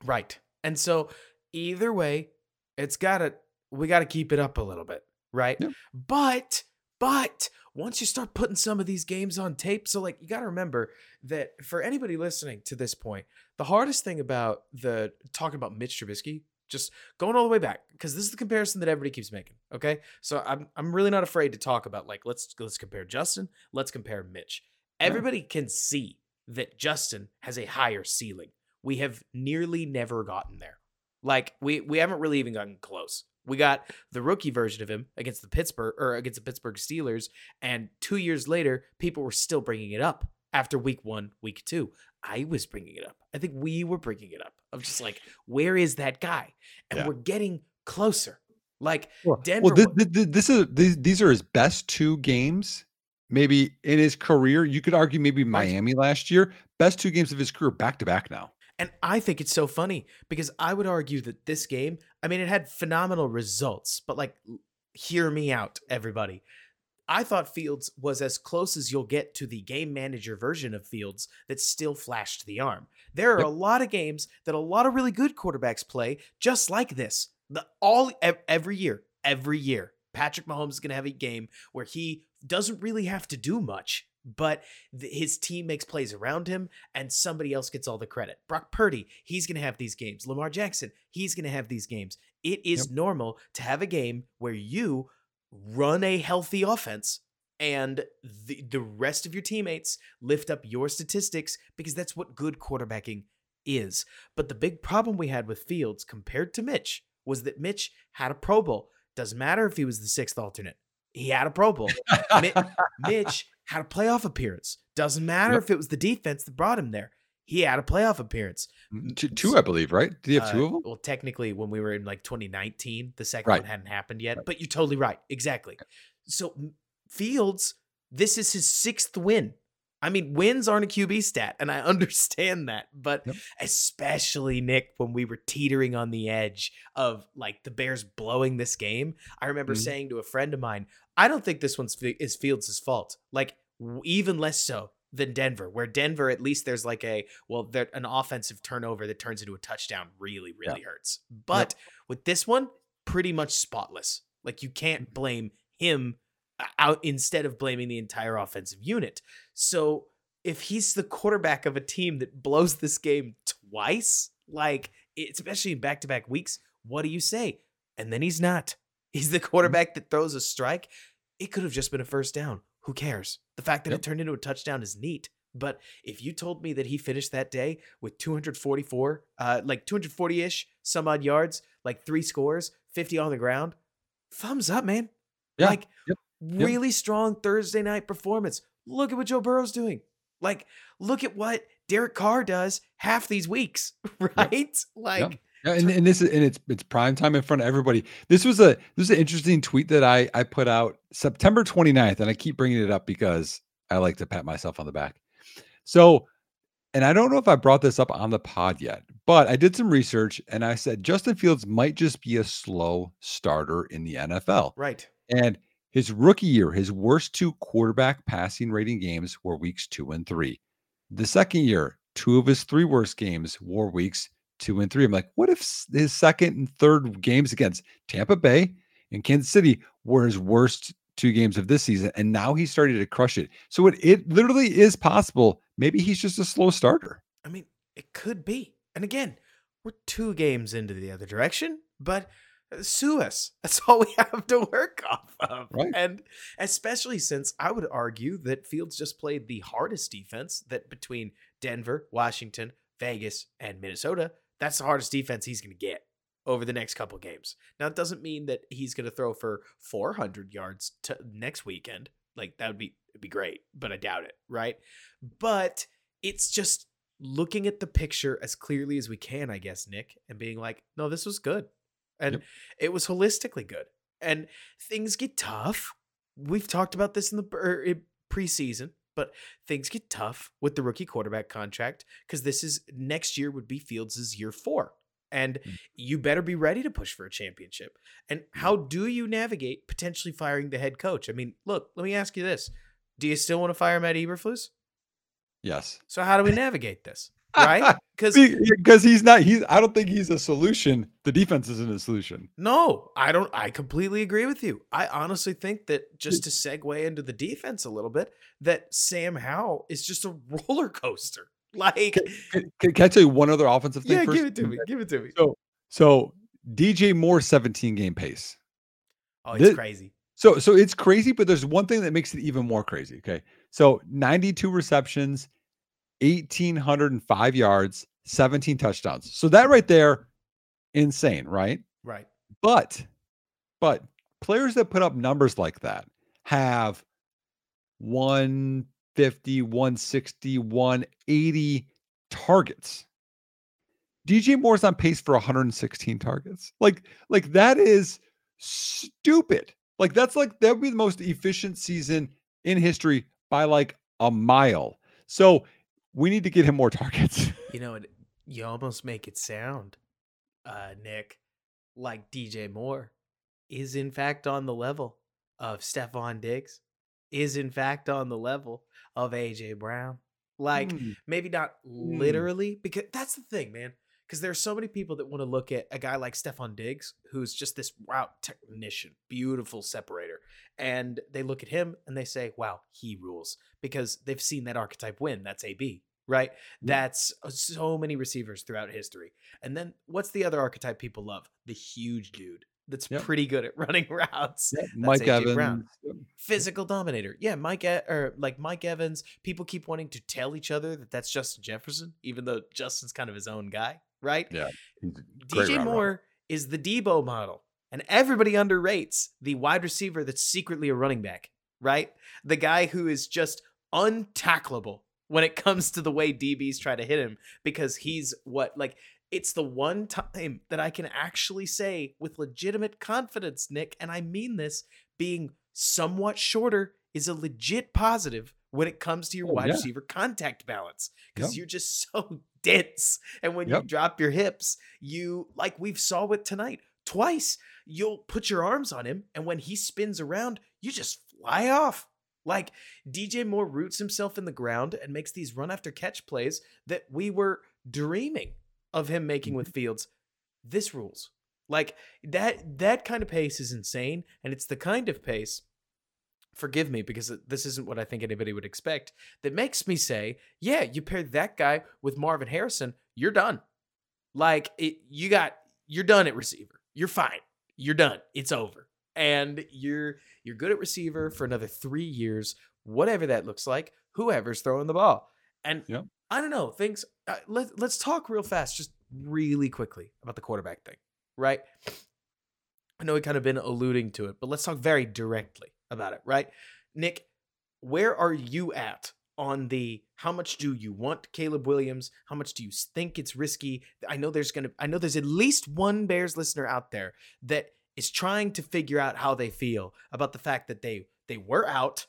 Right. And so either way, it's gotta we gotta keep it up a little bit, right? But but once you start putting some of these games on tape, so like you gotta remember that for anybody listening to this point, the hardest thing about the talking about Mitch Trubisky, just going all the way back, because this is the comparison that everybody keeps making. Okay. So I'm I'm really not afraid to talk about like let's let's compare Justin, let's compare Mitch. Everybody can see that Justin has a higher ceiling we have nearly never gotten there. Like we we haven't really even gotten close. We got the rookie version of him against the Pittsburgh or against the Pittsburgh Steelers, and two years later, people were still bringing it up after week one, week two. I was bringing it up. I think we were bringing it up. Of just like, where is that guy? And Yeah. we're getting closer. Like Well, Denver. well this, this, this is these, these are his best two games, maybe in his career. You could argue maybe Miami last year, best two games of his career back to back now. And I think it's so funny because I would argue that this game, I mean, it had phenomenal results, but like, hear me out, everybody. I thought Fields was as close as you'll get to the game manager version of Fields that still flashed the arm. There are Yep. a lot of games that a lot of really good quarterbacks play just like this. The all every year, every year, Patrick Mahomes is going to have a game where he doesn't really have to do much, but th- his team makes plays around him and somebody else gets all the credit. Brock Purdy, he's going to have these games. Lamar Jackson, he's going to have these games. It is normal to have a game where you run a healthy offense and the, the rest of your teammates lift up your statistics because that's what good quarterbacking is. But the big problem we had with Fields compared to Mitch was that Mitch had a Pro Bowl. Doesn't matter if he was the sixth alternate. He had a Pro Bowl. Mitch had a playoff appearance. Doesn't matter Yep. if it was the defense that brought him there. He had a playoff appearance. two, two, I believe, right? Did he have two Uh, of them? Well, technically, when we were in like 2019, the second Right. one hadn't happened yet. But you're totally right. Exactly. So Fields, this is his sixth win. I mean, wins aren't a QB stat, and I understand that. But Yep. especially Nick, when we were teetering on the edge of like the Bears blowing this game, I remember Mhm. saying to a friend of mine, "I don't think this one's is Fields' fault. Like even less so." Than Denver, where Denver at least there's like a well, there an offensive turnover that turns into a touchdown really, really hurts. But with this one, pretty much spotless. Like you can't blame him out instead of blaming the entire offensive unit. So if he's the quarterback of a team that blows this game twice, like especially in back to back weeks, what do you say? And then he's not. He's the quarterback that throws a strike. It could have just been a first down. Who cares? The fact that Yep. it turned into a touchdown is neat. But if you told me that he finished that day with 244, uh, like 240 ish, some odd yards, like three scores, 50 on the ground, thumbs up, man. Yeah. Like, Yep. Really strong Thursday night performance. Look at what Joe Burrow's doing. Like, look at what Derek Carr does half these weeks, right? Like, Yeah, and, and this is and it's it's prime time in front of everybody. This was a this is an interesting tweet that I I put out September 29th, and I keep bringing it up because I like to pat myself on the back. So, and I don't know if I brought this up on the pod yet, but I did some research and I said Justin Fields might just be a slow starter in the NFL. right. And his rookie year, his worst two quarterback passing rating games were weeks two and three. The second year, two of his three worst games were weeks two and three. I'm like, what if his second and third games against Tampa Bay and Kansas City were his worst two games of this season? And now he's starting to crush it. So it, it literally is possible. Maybe he's just a slow starter. I mean, it could be. And again, we're two games into the other direction, but sue us. That's all we have to work off of. Right. And especially since I would argue that Fields just played the hardest defense that between Denver, Washington, Vegas, and Minnesota, that's the hardest defense he's going to get over the next couple games. Now, it doesn't mean that he's going to throw for 400 yards to next weekend. Like that would be it'd be great, but I doubt it, right? But it's just looking at the picture as clearly as we can, I guess, Nick, and being like, no, this was good. And Yep. it was holistically good. And things get tough. We've talked about this in the er, preseason, but things get tough with the rookie quarterback contract because this is next year would be Fields' year four. And Mm. you better be ready to push for a championship. And how do you navigate potentially firing the head coach? I mean, look, let me ask you this. Do you still want to fire Matt Eberflus? Yes. So how do we navigate this? Right? Because Because he's not, he's, I don't think he's a solution. The defense isn't a solution. no, I don't. I completely agree with you. I honestly think that just to segue into the defense a little bit, that Sam Howell is just a roller coaster. Like, Can, can, can I tell you one other offensive thing yeah, first? give it to me. Give it to me. So, so DJ Moore 17 game pace. Oh, it's thi- crazy. So, so it's crazy, but there's one thing that makes it even more crazy. Okay. So 92 receptions, 1,805 yards, 17 touchdowns. So that right there, insane, right? Right. But but players that put up numbers like that have 150, 160, 180 targets. DJ Moore's on pace for 116 targets. Like, like that is stupid. Like that's like that would be the most efficient season in history by like a mile. So we need to get him more targets. You know, you almost make it sound, uh, Nick, like DJ Moore is in fact on the level of Stefon Diggs, is in fact on the level of AJ Brown. Like mm. maybe not mm. literally, because that's the thing, man. Because there are so many people that want to look at a guy like Stefon Diggs, who's just this route technician, beautiful separator. And they look at him and they say, wow, he rules. Because they've seen that archetype win. That's AB right? That's uh, so many receivers throughout history. And then what's the other archetype people love? The huge dude that's yep. pretty good at running routes. Yep. Mike AJ Evans, Brown. physical dominator. Yeah, Mike e- or like Mike Evans. People keep wanting to tell each other that that's Justin Jefferson, even though Justin's kind of his own guy, right? Yeah. DJ Moore is the Deebo model, and everybody underrates the wide receiver that's secretly a running back, right? The guy who is just untackleable when it comes to the way DBs try to hit him because he's what like it's the one time that I can actually say with legitimate confidence, Nick, and I mean this, being somewhat shorter is a legit positive when it comes to your oh, wide yeah. receiver contact balance because yep. you're just so And when yep. you drop your hips, you like we've saw it tonight twice. You'll put your arms on him, and when he spins around, you just fly off. Like DJ Moore roots himself in the ground and makes these run after catch plays that we were dreaming of him making with mm-hmm. Fields. This rules. Like that that kind of pace is insane and it's the kind of pace forgive me because this isn't what I think anybody would expect that makes me say, yeah, you pair that guy with Marvin Harrison, you're done. Like it, you got you're done at receiver. You're fine. You're done. It's over. And you're you're good at receiver for another 3 years, whatever that looks like, whoever's throwing the ball. And yep. I don't know, things uh, let, let's talk real fast just really quickly about the quarterback thing, right? I know we kind of been alluding to it, but let's talk very directly about it, right? Nick, where are you at on the how much do you want Caleb Williams? How much do you think it's risky? I know there's gonna I know there's at least one Bears listener out there that is trying to figure out how they feel about the fact that they they were out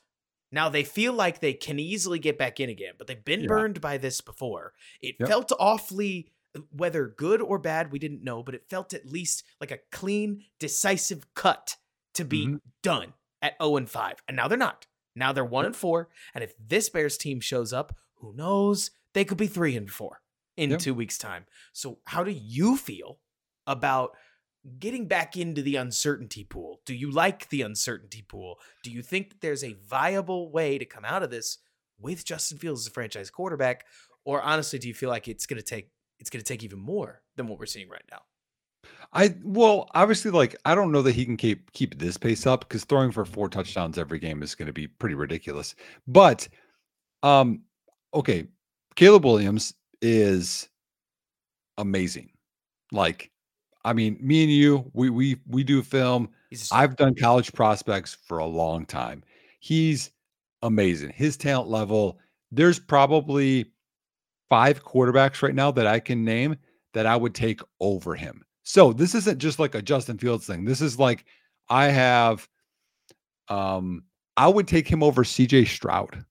now they feel like they can easily get back in again, but they've been yeah. burned by this before. It yep. felt awfully uh, whether good or bad, we didn't know, but it felt at least like a clean, decisive cut to be mm-hmm. done at 0 and 5. And now they're not. Now they're 1 and 4, and if this Bears team shows up, who knows? They could be 3 and 4 in yep. 2 weeks time. So how do you feel about getting back into the uncertainty pool. Do you like the uncertainty pool? Do you think that there's a viable way to come out of this with Justin Fields as a franchise quarterback? Or honestly, do you feel like it's gonna take it's gonna take even more than what we're seeing right now? I well, obviously, like I don't know that he can keep keep this pace up because throwing for four touchdowns every game is going to be pretty ridiculous. But, um, okay, Caleb Williams is amazing. Like I mean, me and you, we we we do film. I've done college prospects for a long time. He's amazing. His talent level. There's probably five quarterbacks right now that I can name that I would take over him. So this isn't just like a Justin Fields thing. This is like I have um I would take him over CJ Stroud.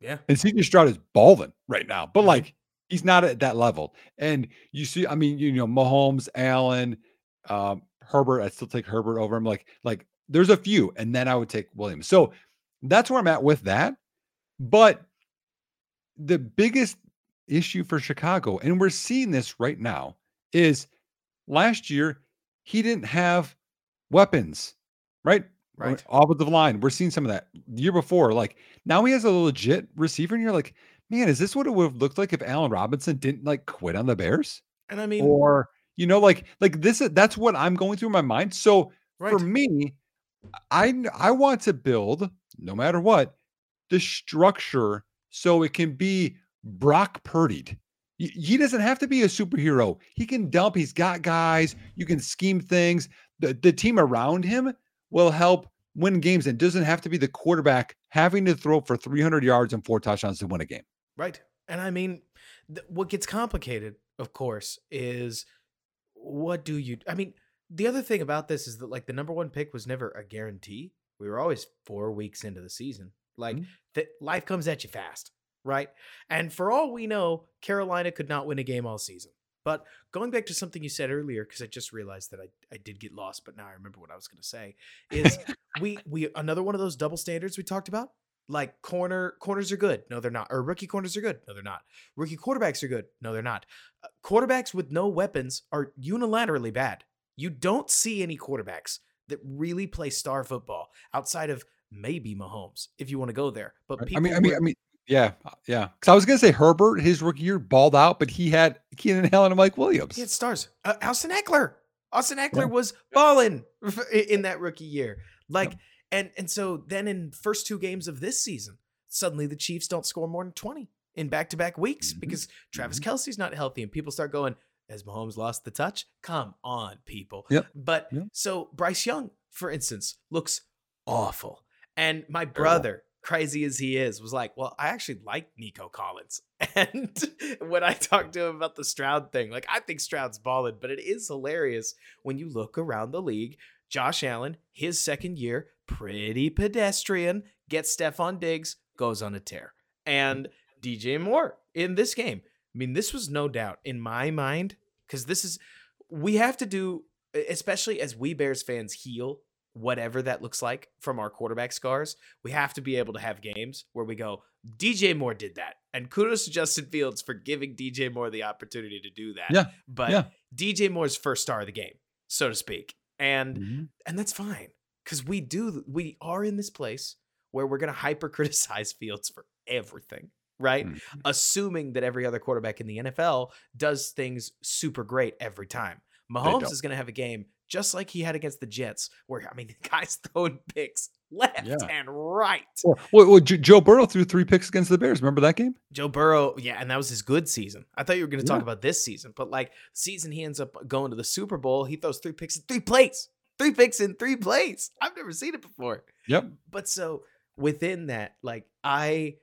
Yeah. And CJ Stroud is balling right now. But mm-hmm. like he's not at that level. And you see, I mean, you know, Mahomes, Allen, um, Herbert. I still take Herbert over him. Like, like there's a few, and then I would take Williams. So that's where I'm at with that. But the biggest issue for Chicago, and we're seeing this right now, is last year he didn't have weapons, right? Right. Offensive line. We're seeing some of that. The year before, like now he has a legit receiver, and you're like, man, is this what it would have looked like if Allen Robinson didn't like quit on the Bears? And I mean, or you know, like like this that's what I'm going through my mind. So right. for me, I I want to build no matter what the structure so it can be Brock Purdy'd. He doesn't have to be a superhero. He can dump. He's got guys. You can scheme things. the, the team around him will help win games and doesn't have to be the quarterback having to throw for 300 yards and four touchdowns to win a game. Right. And I mean, th- what gets complicated, of course, is what do you I mean, the other thing about this is that like the number 1 pick was never a guarantee. We were always 4 weeks into the season. Like Mhm. th- life comes at you fast, right? And for all we know, Carolina could not win a game all season. But going back to something you said earlier, because I just realized that I, I did get lost, but now I remember what I was going to say. Is we we another one of those double standards we talked about? Like corner corners are good, no they're not. Or rookie corners are good, no they're not. Rookie quarterbacks are good, no they're not. Uh, quarterbacks with no weapons are unilaterally bad. You don't see any quarterbacks that really play star football outside of maybe Mahomes, if you want to go there. But I mean, I mean, I mean, yeah, uh, yeah. Because I was gonna say Herbert, his rookie year, balled out, but he had Keenan Allen and Mike Williams. He had stars. Uh, Austin Ekeler. Austin Ekeler Yeah. was balling in that rookie year. Like, and and so then in first two games of this season, suddenly the Chiefs don't score more than twenty in back to back weeks Mhm. because Travis Mhm. Kelce's not healthy, and people start going, "Has Mahomes lost the touch? Come on, people." Yep. But Yep. so Bryce Young, for instance, looks awful, and my brother. Crazy as he is, was like, well, I actually like Nico Collins. And when I talked to him about the Stroud thing, like, I think Stroud's balling, but it is hilarious when you look around the league. Josh Allen, his second year, pretty pedestrian, gets Stefon Diggs, goes on a tear. And DJ Moore in this game. I mean, this was no doubt in my mind, because this is, we have to do, especially as we Bears fans heal whatever that looks like from our quarterback scars, we have to be able to have games where we go, DJ Moore did that. And kudos to Justin Fields for giving DJ Moore the opportunity to do that. Yeah, But yeah. DJ Moore's first star of the game, so to speak. And Mhm. and that's fine because we do we are in this place where we're going to hyper criticize Fields for everything, right? Mhm. Assuming that every other quarterback in the NFL does things super great every time. Mahomes is going to have a game just like he had against the Jets, where I mean, the guy's throwing picks left Yeah. and right. Well, well, Joe Burrow threw three picks against the Bears. Remember that game? Joe Burrow, yeah, and that was his good season. I thought you were going to talk Yeah. about this season, but like season he ends up going to the Super Bowl, he throws three picks in three plays. Three picks in three plays. I've never seen it before. Yep. But so within that, like I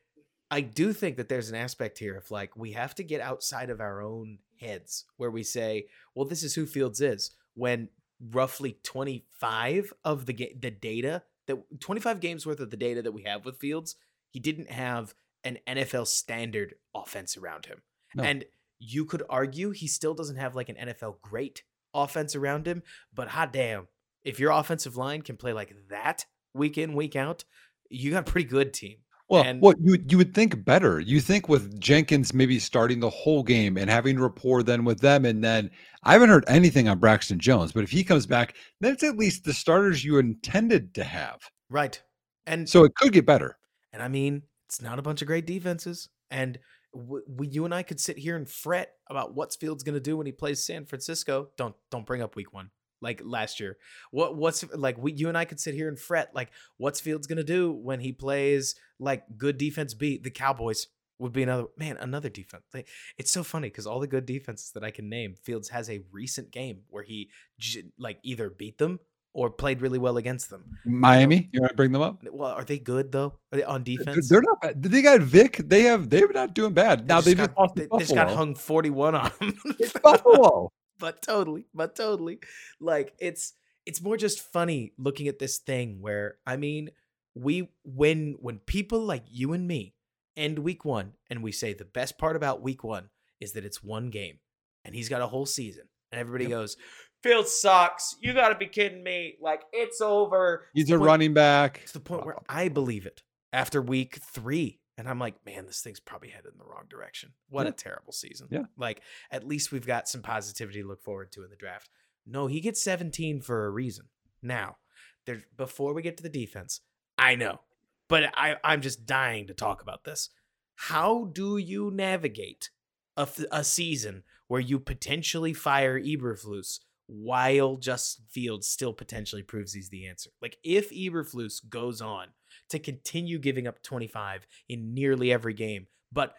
I do think that there's an aspect here of like we have to get outside of our own heads where we say, well, this is who Fields is when roughly 25 of the ga- the data that 25 games worth of the data that we have with Fields, he didn't have an NFL standard offense around him. No. And you could argue he still doesn't have like an NFL great offense around him, but hot damn, if your offensive line can play like that week in, week out, you got a pretty good team. Well, And- what you you would think better. You think with Jenkins maybe starting the whole game and having rapport then with them, and then I haven't heard anything on Braxton Jones, but if he comes back, that's at least the starters you intended to have. Right. And So it could get better. And I mean, it's not a bunch of great defenses. And w- we, you and I could sit here and fret about what's Fields going to do when he plays San Francisco. Don't don't bring up Week One like last year. What what's like we you and I could sit here and fret like what's Fields going to do when he plays like good defense beat the Cowboys would be another man another defense. Like, it's so funny because all the good defenses that I can name, Fields has a recent game where he j- like either beat them or played really well against them. Miami, you want to bring them up? Well, are they good though Are they on defense? They're not bad. They got Vic. They have. They're not doing bad. Now they just got, they, they just got hung 41 on them. Buffalo. but totally, but totally. Like it's it's more just funny looking at this thing where I mean, we when when people like you and me end week 1 and we say the best part about week 1 is that it's one game and he's got a whole season and everybody Yep. goes, "Field sucks. You got to be kidding me. Like it's over." He's To a point- running back. to the point where I believe it after week three. And I'm like, man, this thing's probably headed in the wrong direction. What Yeah. a terrible season. Yeah. Like, at least we've got some positivity to look forward to in the draft. No, he gets 17 for a reason. Now, there's before we get to the defense, I know, but I, I'm just dying to talk about this. How do you navigate a, a season where you potentially fire Eberflus while Justin Fields still potentially proves he's the answer? Like, if Eberflus goes on to continue giving up 25 in nearly every game, but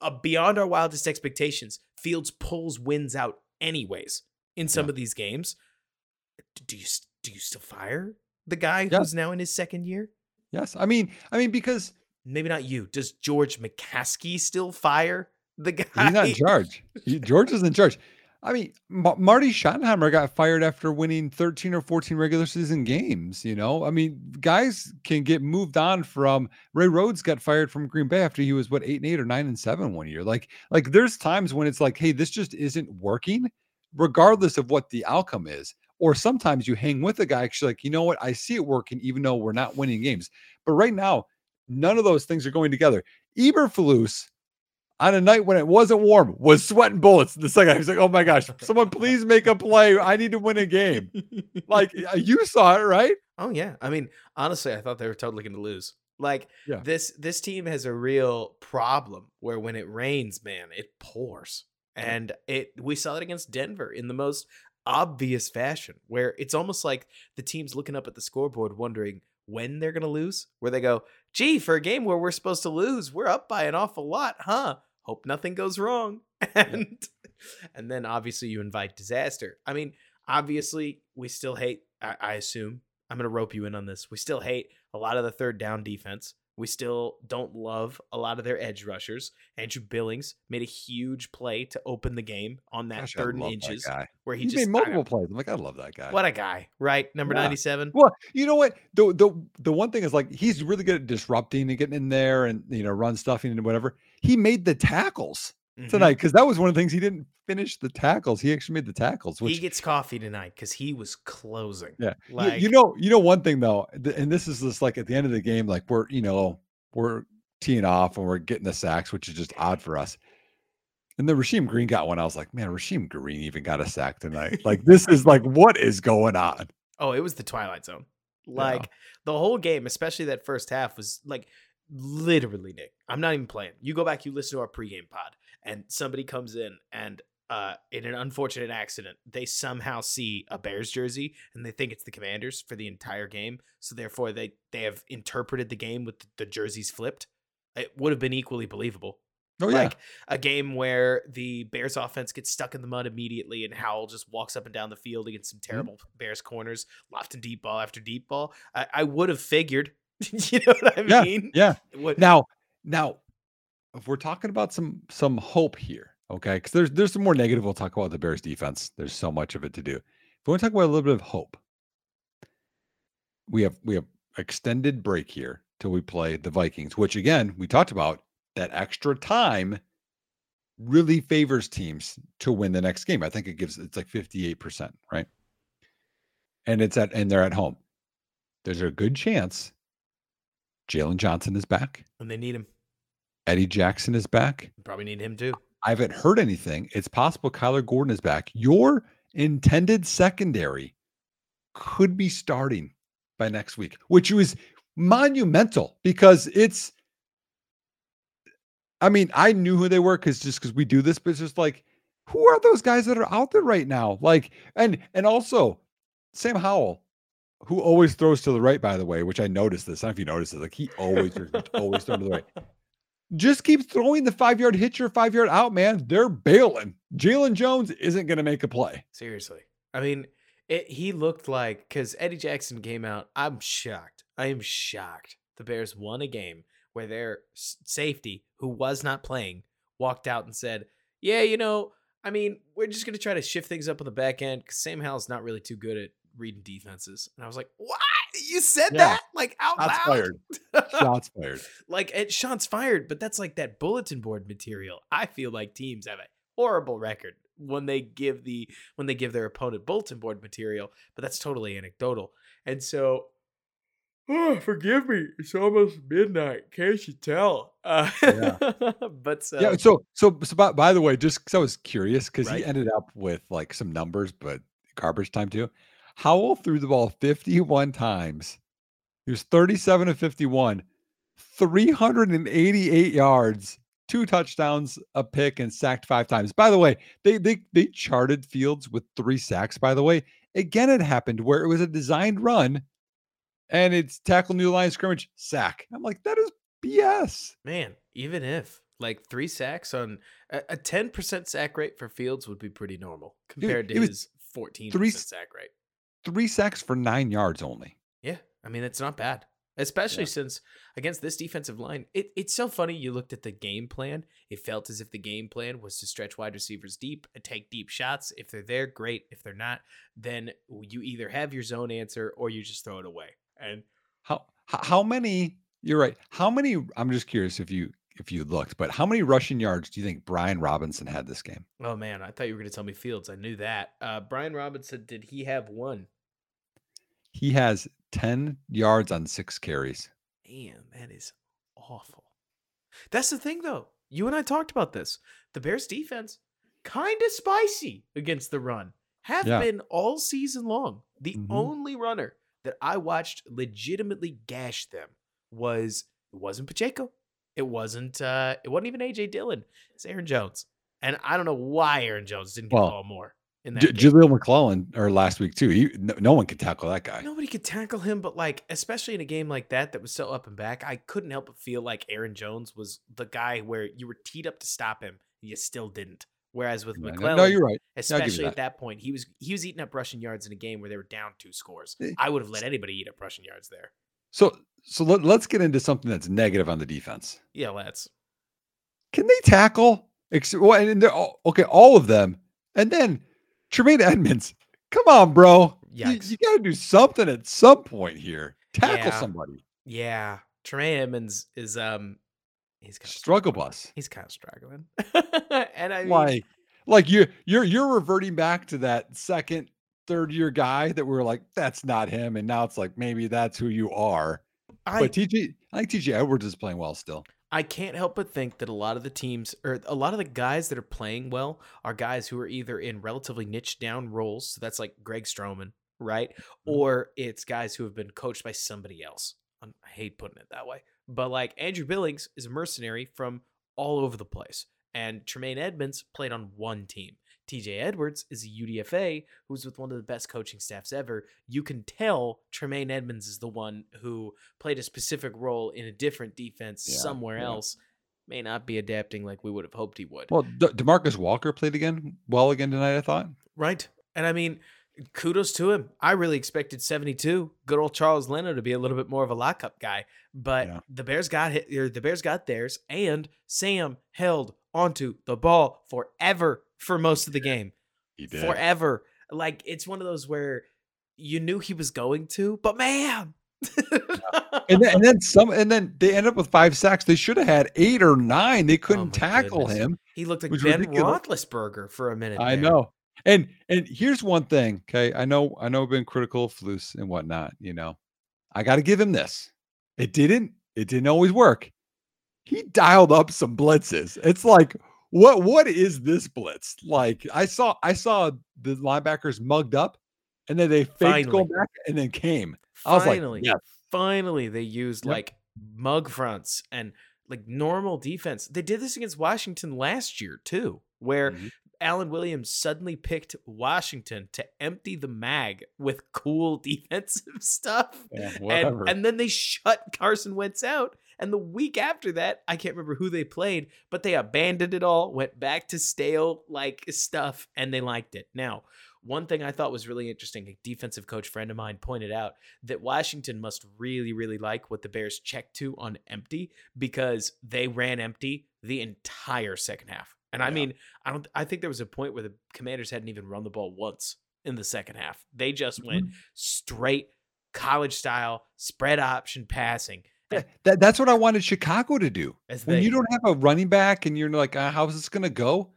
uh, beyond our wildest expectations, Fields pulls wins out anyways in some Yeah. of these games. do you do you still fire the guy who's now in his second year? Yes. I mean, I mean, because Maybe not you. Does George McCaskey still fire the guy? he's not in charge. George is in charge. I mean, Ma- Marty Schottenheimer got fired after winning 13 or 14 regular season games. You know, I mean, guys can get moved on from Ray Rhodes got fired from Green Bay after he was what eight and eight or nine and seven one year. Like, like there's times when it's like, hey, this just isn't working, regardless of what the outcome is. Or sometimes you hang with a guy because you're like, you know what, I see it working, even though we're not winning games. But right now, none of those things are going together. Eberflus on a night when it wasn't warm was sweating bullets. The second, I was like, "Oh my gosh, someone please make a play! I need to win a game." Like uh, you saw it, right? Oh yeah. I mean, honestly, I thought they were totally going to lose. Like Yeah. this this team has a real problem where when it rains, man, it pours. And it we saw it against Denver in the most obvious fashion where it's almost like the team's looking up at the scoreboard wondering when they're going to lose, where they go, "Gee, for a game where we're supposed to lose, we're up by an awful lot, huh? Hope nothing goes wrong." And and then obviously you invite disaster. I mean, obviously we still hate I, I assume i'm going to rope you in on this we still hate a lot of the third down defense we still don't love a lot of their edge rushers andrew billings made a huge play to open the game on that Gosh, third and inches where he He's just made multiple plays. I'm like, I love that guy. what a guy right number Yeah. 97 Well, you know what? The the the one thing is like he's really good at disrupting and getting in there and you know run stuffing and whatever. He made the tackles Mhm. tonight because that was one of the things he didn't finish the tackles. He actually made the tackles, which he gets coffee tonight because he was closing Yeah. You- like you, know, you know one thing though, th- and this is just like at the end of the game, like we're you know we're teeing off and we're getting the sacks, which is just odd for us. And then Rasheem Green got one. I was like, man, Rasheem Green even got a sack tonight. Like this is like what is going on? Oh, it was the Twilight Zone. Yeah. Like the whole game, especially that first half, was like literally Nick. I'm not even playing. You go back, you listen to our pregame pod, and somebody comes in and uh in an unfortunate accident, they somehow see a Bears jersey and they think it's the commanders for the entire game. So therefore they they have interpreted the game with the jerseys flipped. It would have been equally believable. Oh yeah, Like a game where the Bears offense gets stuck in the mud immediately and Howell just walks up and down the field against some terrible Bears corners, lofting deep ball after deep ball. I, I would have figured. you know what I yeah, mean? yeah. What, Now, now, if we're talking about some some hope here, okay, because there's there's some more negative. We'll talk about the Bears defense. There's so much of it to do. If we want to talk about a little bit of hope, we have we have extended break here till we play the Vikings, which again we talked about that extra time really favors teams to win the next game. I think it gives it's like 58%, right? And it's at and they're at home. There's a good chance Jaylon Johnson is back. and they need him. Eddie Jackson is back. Probably need him too. I haven't heard anything. It's possible Kyler Gordon is back. Your intended secondary could be starting by next week, which was monumental because it's. I mean, I knew who they were because just because we do this, but it's just like, who are those guys that are out there right now? Like, and and also Sam Howell, who always throws to the right, by the way, which I noticed this. I don't know if you noticed it. Like he always always throws to the right just keep throwing the five yard hitch or five yard out, man. They're bailing. Jaylon Jones isn't going to make a play. Seriously. I mean, it, he looked like because Eddie Jackson came out. I'm shocked. I am shocked. The Bears won a game where their safety, who was not playing, walked out and said, "Yeah, you know, I mean, we're just gonna try to shift things up on the back end because Sam Howell's not really too good at reading defenses." And I was like, "What? You said Yeah. that like out Shots loud?" fired. Shots fired. like it shots fired, but that's like that bulletin board material. I feel like teams have a horrible record when they give the when they give their opponent bulletin board material, but that's totally anecdotal. And so Oh, forgive me. It's almost midnight. Can't you tell? Uh, Yeah. but so, yeah. So, so, so by, by the way, just because I was curious, because Right. he ended up with like some numbers, but garbage time too. Howell threw the ball 51 times. He was 37 of 51, 388 yards, two touchdowns, a pick, and sacked five times. By the way, they they they charted Fields with three sacks. By the way, again, it happened where it was a designed run, and it's tackle new line scrimmage sack. I'm like, that is BS. man, even if like three sacks on a ten percent sack rate for Fields would be pretty normal compared it to his fourteen percent sack rate. Three sacks for nine yards only. Yeah, I mean it's not bad, especially Yeah. since against this defensive line. It, it's so funny. You looked at the game plan. It felt as if the game plan was to stretch wide receivers deep and take deep shots. If they're there, great. If they're not, then you either have your zone answer or you just throw it away. And How how, how many? You're right. How many? I'm just curious if you if you looked, but how many rushing yards do you think Brian Robinson had this game? oh man, I thought you were going to tell me Fields. I knew that. Uh, Brian Robinson, did he have one? He has 10 yards on six carries. Damn, that is awful. That's the thing, though. You and I talked about this. The Bears defense, kind of spicy against the run, have Yeah. been all season long. The Mhm. only runner that I watched legitimately gash them was it wasn't Pacheco. It wasn't uh it wasn't even AJ Dillon. It's Aaron Jones. And I don't know why Aaron Jones didn't get Well, the ball more in that J-. Jaleel McLaughlin, or last week too. He, no, no one could tackle that guy. Nobody could tackle him, but like, especially in a game like that that was so up and back, I couldn't help but feel like Aaron Jones was the guy where you were teed up to stop him, and you still didn't. Whereas with Yeah, no- McLaughlin, no, you're right. especially that. at that point, he was he was eating up rushing yards in a game where they were down two scores. Eh, I would have let anybody eat up rushing yards there. So, so let, let's get into something that's negative on the defense. Yeah, let's. Can they tackle? Well, and they're all, okay, all of them, and then Tremaine Edmunds. Come on, bro. You, you got to do something at some point here. Tackle Yeah. somebody. Yeah, Tremaine Edmunds is um, he's kind of Struggle bus. He's kind of struggling, and I mean, like like you you're you're reverting back to that second third year guy that we were like that's not him and now it's like maybe that's who you are I but TJ I think TJ Edwards is playing well still I can't help but think that a lot of the teams or a lot of the guys that are playing well are guys who are either in relatively niche down roles. So that's like Greg Stroman, right? Mm-hmm. Or it's guys who have been coached by somebody else. I hate putting it that way. But like Andrew Billings is a mercenary from all over the place. And Tremaine Edmunds played on one team. TJ Edwards is a UDFA who's with one of the best coaching staffs ever. You can tell Tremaine Edmunds is the one who played a specific role in a different defense Yeah, somewhere yeah. else. May not be adapting like we would have hoped he would. well De- Demarcus Walker played again well again tonight I thought Right. And I mean, kudos to him. I really expected 72. Good old Charles Leno to be a little bit more of a lockup guy, but Yeah. the Bears got hit, or the Bears got theirs, and Sam held onto the ball forever for most of the game. he did. Forever. Like it's one of those where you knew he was going to, but man. and then, and then some and then they end up with five sacks they should have had eight or nine they oh couldn't Oh tackle goodness. him he looked like was Ben ridiculous. Roethlisberger for a minute. I there. know. And and here's one thing, okay? I know I know I've been critical of Flus and whatnot, you know. I gotta give him this. It didn't, it didn't always work. He dialed up some blitzes. It's like, what what is this blitz? Like I saw I saw the linebackers mugged up and then they faked going Finally. back and then came. I was like, Finally, yes. finally, they used Yep. like mug fronts and like normal defense. They did this against Washington last year too, where Mhm. Alan Williams suddenly picked Washington to empty the mag with cool defensive stuff. Yeah, And, and then they shut Carson Wentz out. And the week after that, I can't remember who they played, but they abandoned it all, went back to stale like stuff, and they liked it. Now, one thing I thought was really interesting, a defensive coach friend of mine pointed out that Washington must really, really like what the Bears checked to on empty because they ran empty the entire second half. And I mean, I don't I think there was a point where the commanders hadn't even run the ball once in the second half. They just went Mhm. straight college style spread option passing. That, that's what I wanted Chicago to do. As when they, you don't have a running back and you're like, uh, how's this going to go?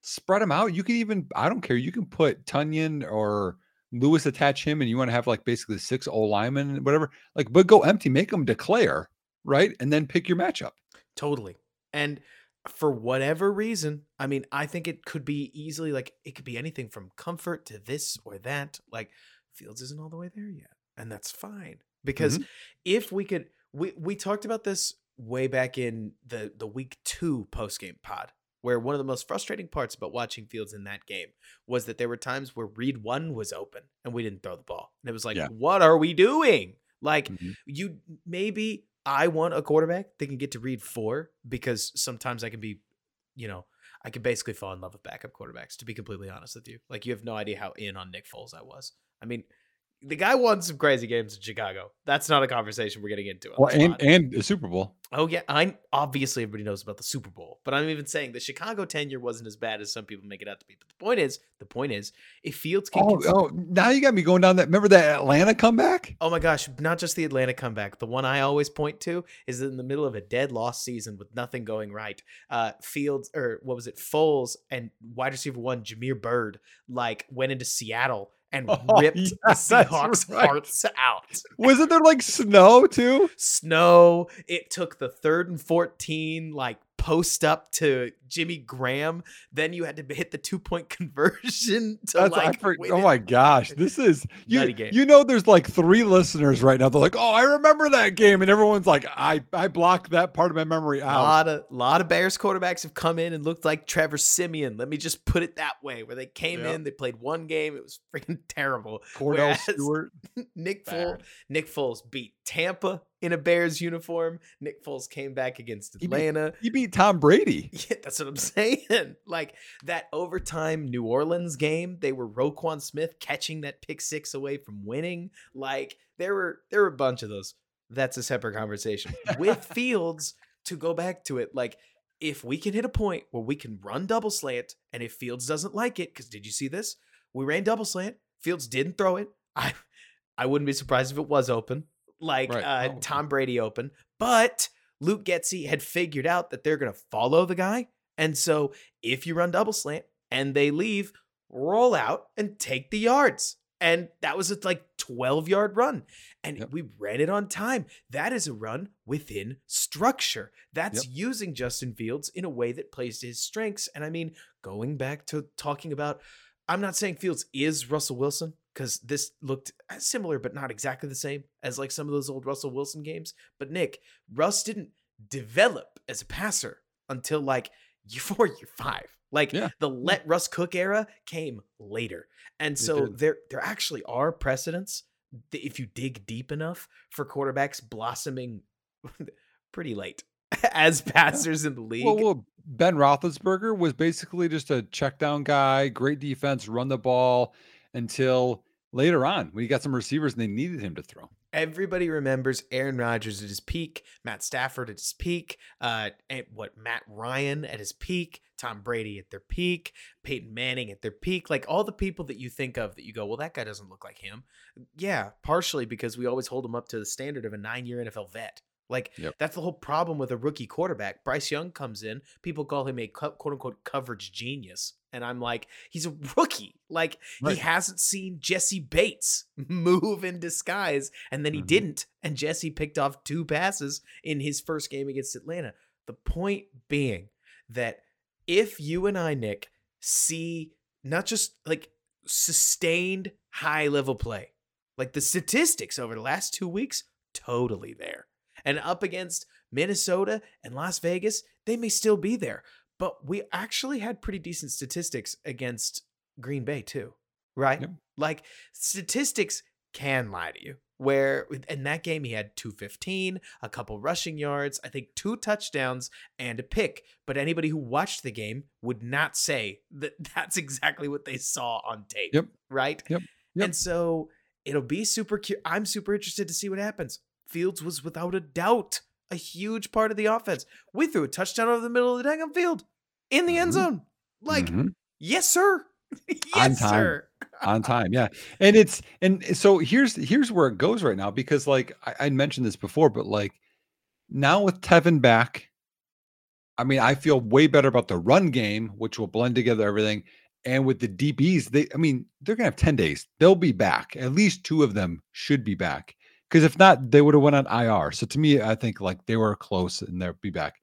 Spread them out. You can even, I don't care. You can put Tonyan or Lewis attach him, and you want to have like basically six O linemen, whatever. Like, but go empty, make them declare, right, and then pick your matchup. Totally. And for whatever reason, I mean, I think it could be easily like it could be anything from comfort to this or that. Like Fields isn't all the way there yet. And that's fine. Because if we could we we talked about this way back in the the week 2 post-game pod where one of the most frustrating parts about watching Fields in that game was that there were times where read 1 was open and we didn't throw the ball. And it was like, Yeah. what are we doing? Like Mhm. you maybe I want a quarterback that can get to read four because sometimes I can be, you know, I can basically fall in love with backup quarterbacks. To be completely honest with you, like you have no idea how in on Nick Foles I was. I mean, the guy won some crazy games in Chicago. That's not a conversation we're getting into. Well, and and the Super Bowl. oh yeah, I obviously everybody knows about the Super Bowl, but I'm even saying the Chicago tenure wasn't as bad as some people make it out to be. But the point is, the point is, if Fields can, Oh, oh, now you got me going down that. Remember that Atlanta comeback? oh my gosh, not just the Atlanta comeback. The one I always point to is in the middle of a dead loss season with nothing going right. Uh, Fields or what was it, Foles and wide receiver one Damiere Byrd like went into Seattle and Oh, ripped yeah, the Seahawks right. hearts out. Wasn't there like snow too? snow. It took the third and 14, like post up to Jimmy Graham. Then you had to hit the two point conversion to like. for, oh my gosh, this is you. You know, there's like three listeners right now. They're like, "Oh, I remember that game," and everyone's like, "I I blocked that part of my memory A out." lot of lot of Bears quarterbacks have come in and looked like Trevor Siemian. Let me just put it that way. Where they came Yep. in, they played one game, it was freaking terrible. Cordell Whereas Stewart. Nick. Foles, Nick Foles beat Tampa in a Bears uniform. Nick Foles came back against He beat- Atlanta. He beat Tom Brady. Yeah, that's what I'm saying. Like that overtime New Orleans game, they were Roquan Smith catching that pick six away from winning. Like there were there were a bunch of those. That's a separate conversation. With Fields, to go back to it, like if we can hit a point where we can run double slant, and if Fields doesn't like it, because did you see this? We ran double slant. Fields didn't throw it. I I wouldn't be surprised if it was open, like Right. uh, Oh. Tom Brady open. But Luke Getsy had figured out that they're going to follow the guy. And so if you run double slant and they leave, roll out and take the yards. And that was a like 12 yard run. And Yep. we ran it on time. That is a run within structure. That's Yep. using Justin Fields in a way that plays to his strengths. And I mean, going back to talking about, I'm not saying Fields is Russell Wilson because this looked similar, but not exactly the same as like some of those old Russell Wilson games. But Nick, Russ didn't develop as a passer until like year four, year five. Like Yeah. the let Russ cook era came later. And so there there actually are precedents if you dig deep enough for quarterbacks blossoming pretty late as passers in the league. Well, well, Ben Roethlisberger was basically just a check down guy, great defense, run the ball until later on when he got some receivers and they needed him to throw. Everybody remembers Aaron Rodgers at his peak, Matt Stafford at his peak, uh, what Matt Ryan at his peak, Tom Brady at their peak, Peyton Manning at their peak, like all the people that you think of that you go, well, that guy doesn't look like him. Yeah, partially because we always hold him up to the standard of a nine-year NFL vet. Like Yep. that's the whole problem with a rookie quarterback. Bryce Young comes in, people call him a quote unquote coverage genius, and I'm like, he's a rookie. Like Right. he hasn't seen Jessie Bates move in disguise, and then he Mhm. didn't. And Jessie picked off two passes in his first game against Atlanta. The point being that if you and I, Nick, see not just like sustained high level play, like the statistics over the last two weeks, totally there. And up against Minnesota and Las Vegas, they may still be there. But we actually had pretty decent statistics against Green Bay, too, right? Yep. Like statistics can lie to you. Where in that game he had 215, a couple rushing yards, I think two touchdowns and a pick. But anybody who watched the game would not say that that's exactly what they saw on tape. Yep. Right? Yep. Yep. And so it'll be super cu- I'm super interested to see what happens. Fields was without a doubt a huge part of the offense. We threw a touchdown over the middle of the dang field in the end Mhm. zone. Like, Mhm. yes, sir. yes, On time. sir. on time yeah and it's and so here's here's where it goes right now because like I, I mentioned this before but like now with tevin back i mean i feel way better about the run game which will blend together everything and with the dbs they i mean they're gonna have 10 days they'll be back at least two of them should be back because if not they would have went on ir so to me i think like they were close and they'll be back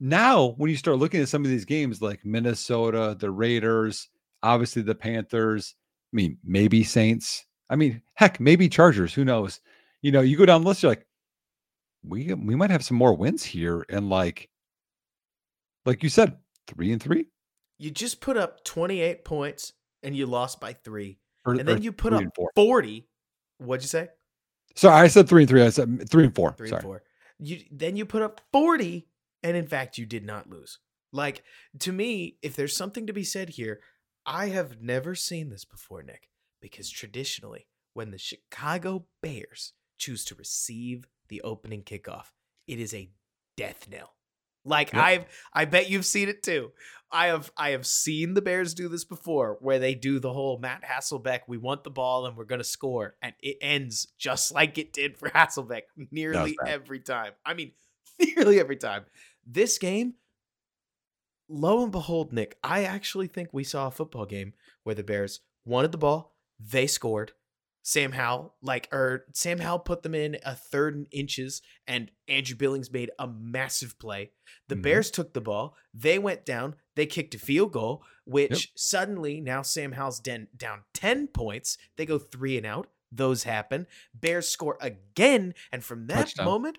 now when you start looking at some of these games like minnesota the raiders obviously the panthers I mean, maybe Saints. I mean, heck, maybe Chargers. Who knows? You know, you go down the list, you're like, we we might have some more wins here, and like, like you said, three and three, You just put up 28 points and you lost by three. or, And then you put up four. 40. What'd you say? Sorry, I said three and three. I said three and four. Three Sorry. and four. You then you put up 40, and in fact, you did not lose. Like, to me, if there's something to be said here, I have never seen this before, Nick, because traditionally, when the Chicago Bears choose to receive the opening kickoff. It is a death knell. Like Yep. I've I bet you've seen it too. I have I have seen the Bears do this before where they do the whole Matt Hasselbeck, we want the ball and we're gonna score, and it ends just like it did for Hasselbeck nearly every time. I mean, nearly every time. This game, lo and behold, Nick, I actually think we saw a football game where the Bears wanted the ball, they scored. Sam Howell, like, or Sam Howell put them in a third and inches, and Andrew Billings made a massive play. The Mhm. Bears took the ball, they went down, they kicked a field goal, which suddenly now Sam Howell's den- down 10 points. They go three and out. Those happen. Bears score again, and from that Touchdown. moment,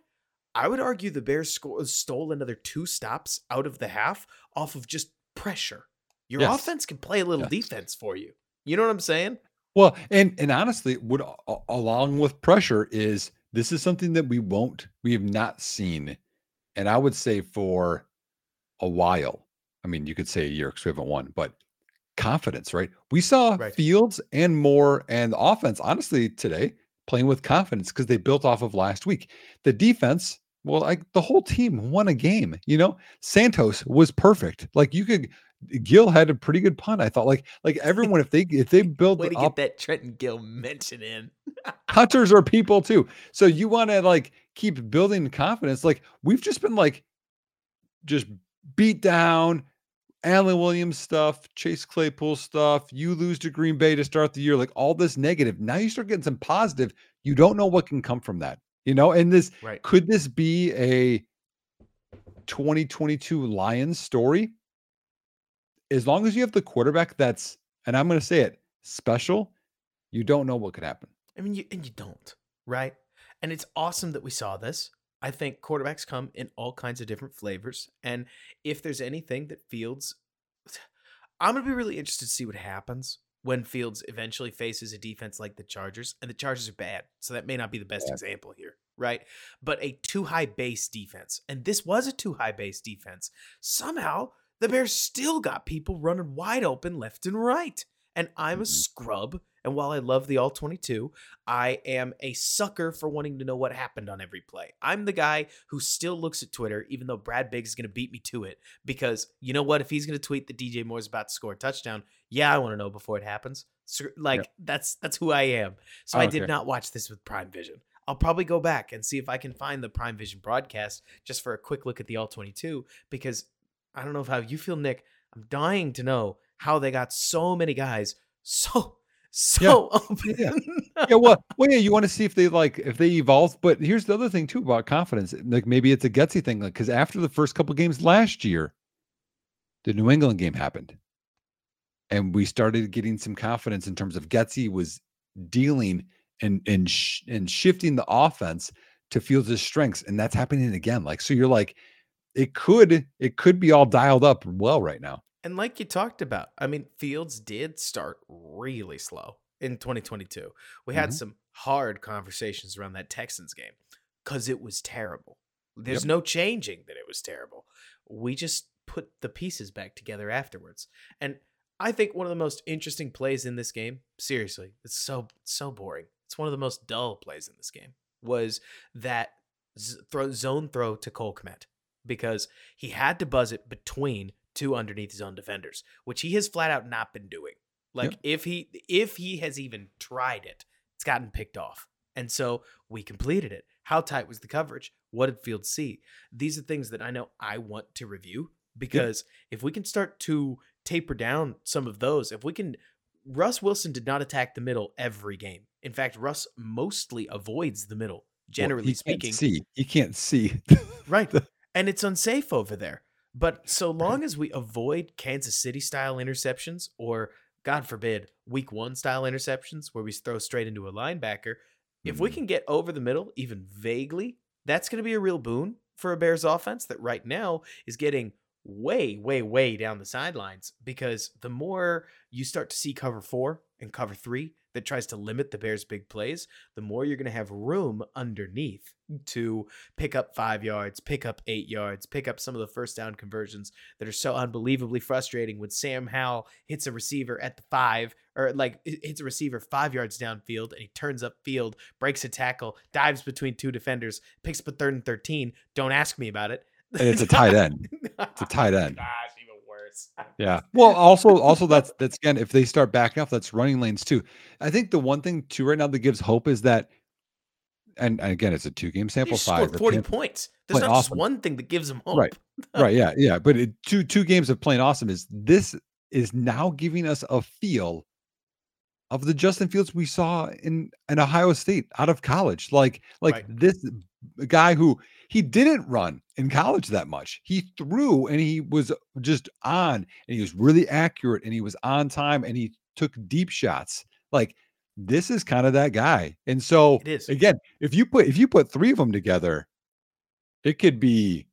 I would argue the Bears sco- stole another two stops out of the half off of just pressure. Your Yes. offense can play a little Yes. defense for you. You know what I'm saying? Well, and and honestly, what a- along with pressure is this is something that we won't, we have not seen, and I would say for a while. I mean, you could say a year because we haven't won, but confidence, right? We saw Right. Fields and Moore and offense, honestly, today playing with confidence because they built off of last week. The defense, well, like the whole team won a game. You know, Santos was perfect. Like you could. Gill had a pretty good punt. I thought, like, like everyone, if they if they build Way to up get that Trenton Gill mention in. hunters are people too. So you want to like keep building confidence. Like we've just been like just beat down, Alan Williams stuff, Chase Claypool stuff. You lose to Green Bay to start the year, like all this negative. Now you start getting some positive. You don't know what can come from that, you know. And this Right. could this be a 2022 Lions story? As long as you have the quarterback that's, and I'm going to say it, special, you don't know what could happen. I mean, you and you don't, right? And it's awesome that we saw this. I think quarterbacks come in all kinds of different flavors, and if there's anything that Fields, I'm gonna be really interested to see what happens when Fields eventually faces a defense like the Chargers, and the Chargers are bad, so that may not be the best Yeah. example here, right? But a too high base defense, and this was a too high base defense. Somehow the Bears still got people running wide open left and right, and I'm a Mhm. scrub. And while I love the all 22, I am a sucker for wanting to know what happened on every play. I'm the guy who still looks at Twitter, even though Brad Biggs is going to beat me to it. Because you know what? If he's going to tweet that DJ Moore's about to score a touchdown, yeah, I want to know before it happens. So, like that's that's who I am. So I, I did don't not watch this with Prime Vision. I'll probably go back and see if I can find the Prime Vision broadcast just for a quick look at the all 22 because I don't know how you feel, Nick. I'm dying to know how they got so many guys so so open. yeah. yeah, well, well, yeah, you want to see if they like if they evolve. But here's the other thing too about confidence. Like maybe it's a gutsy thing, like because after the first couple games last year, the New England game happened, and we started getting some confidence in terms of Getsy was dealing and and sh- and shifting the offense to Fields' his strengths, and that's happening again. Like so, you're like, it could it could be all dialed up well right now. And like you talked about, I mean, Fields did start really slow in 2022. We had Mhm. some hard conversations around that Texans game because it was terrible. There's Yep. no changing that it was terrible. We just put the pieces back together afterwards. And I think one of the most interesting plays in this game, seriously, it's so so boring. It's one of the most dull plays in this game. Was that z- throw zone throw to Cole Kmet because he had to buzz it between two underneath zone defenders, which he has flat out not been doing. Like Yep. if he if he has even tried it, it's gotten picked off. And so we completed it. How tight was the coverage? What did Field see? These are things that I know I want to review because if we can start to taper down some of those, if we can Russ Wilson did not attack the middle every game. In fact, Russ mostly avoids the middle, Well, generally he can't speaking. see he can't see. Right. and it's unsafe over there. But so long as we avoid Kansas City style interceptions or God forbid week 1 style interceptions where we throw straight into a linebacker, if we Mhm. can get over the middle even vaguely, that's going to be a real boon for a Bears offense that right now is getting way way way down the sidelines because the more you start to see cover 4 and cover 3, that tries to limit the Bears' big plays, the more you're going to have room underneath to pick up five yards, pick up eight yards, pick up some of the first down conversions that are so unbelievably frustrating when Sam Howell hits a receiver at the five or like hits a receiver five yards downfield and he turns up field, breaks a tackle, dives between two defenders, picks up a third and 13. Don't ask me about it. And it's a tight end. It's a tight end. Yeah. Well, also, also that's that's again, if they start backing off, that's running lanes too. I think the one thing too right now that gives hope is that, and, again, it's a two game sample size. 40 playing- points. There's not just one thing that gives them hope. Right. right. Yeah. Yeah. But it, two two games of playing awesome is this is now giving us a feel of the Justin Fields we saw in in Ohio State out of college. Like like Right. this guy who he didn't run in college that much. He threw and he was just on and he was really accurate and he was on time and he took deep shots. Like this is kind of that guy. And so again, if you put if you put three of them together, it could be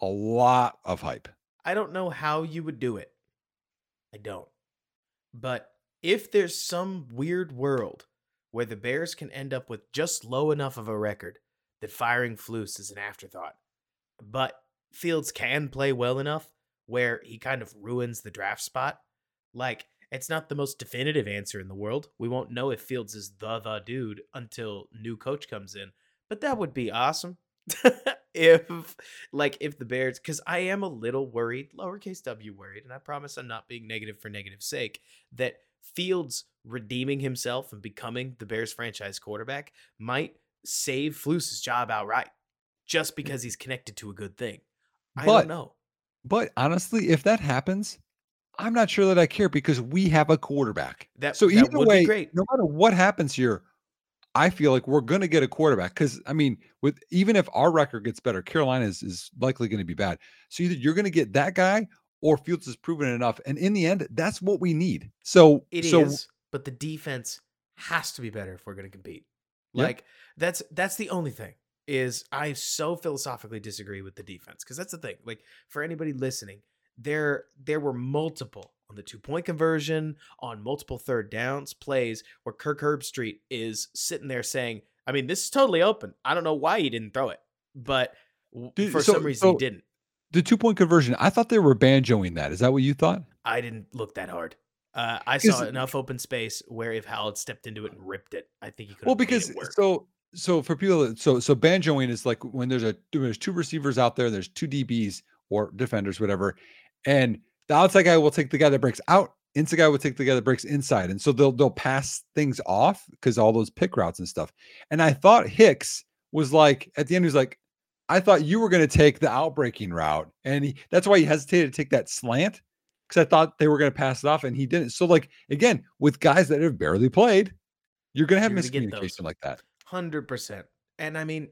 a lot of hype. I don't know how you would do it. I don't. But if there's some weird world where the Bears can end up with just low enough of a record that firing Flus is an afterthought, but Fields can play well enough where he kind of ruins the draft spot, like it's not the most definitive answer in the world. We won't know if Fields is the the dude until new coach comes in, but that would be awesome. if like if the Bears, because I am a little worried, lowercase w worried, and I promise I'm not being negative for negative sake, that Fields redeeming himself and becoming the Bears franchise quarterback might save Flus's job outright just because he's connected to a good thing. I But- don't know. But honestly, if that happens, I'm not sure that I care because we have a quarterback. That So that either would way, be great. no matter what happens here, I feel like we're going to get a quarterback because I mean, with even if our record gets better, Carolina is, is likely going to be bad. So either you're going to get that guy or Fields has proven enough, and in the end, that's what we need. So It is, so but the defense has to be better if we're going to compete. Yep. Like that's that's the only thing is I so philosophically disagree with the defense because that's the thing. Like for anybody listening, there there were multiple on the two point conversion, on multiple third downs plays where Kirk Herbstreit is sitting there saying, "I mean, this is totally open. I don't know why he didn't throw it, but Dude, for so- some reason so- he didn't." The two point conversion, I thought they were banjoing that. Is that what you thought? I didn't look that hard. Uh, I saw enough open space where if Howell stepped into it and ripped it, I think he could. Well, because so so for people that so so banjoing is like when there's a there's two receivers out there, there's two DBs or defenders, whatever, and the outside guy will take the guy that breaks out, inside guy will take the guy that breaks inside, and so they'll they'll pass things off because all those pick routes and stuff. And I thought Hicks was like at the end, he was like, I thought you were going to take the outbreaking route, and he, that's why he hesitated to take that slant because I thought they were going to pass it off, and he didn't. So like again, with guys that have barely played, you're going to have You're gonna get those. miscommunication like that. hundred percent. And I mean,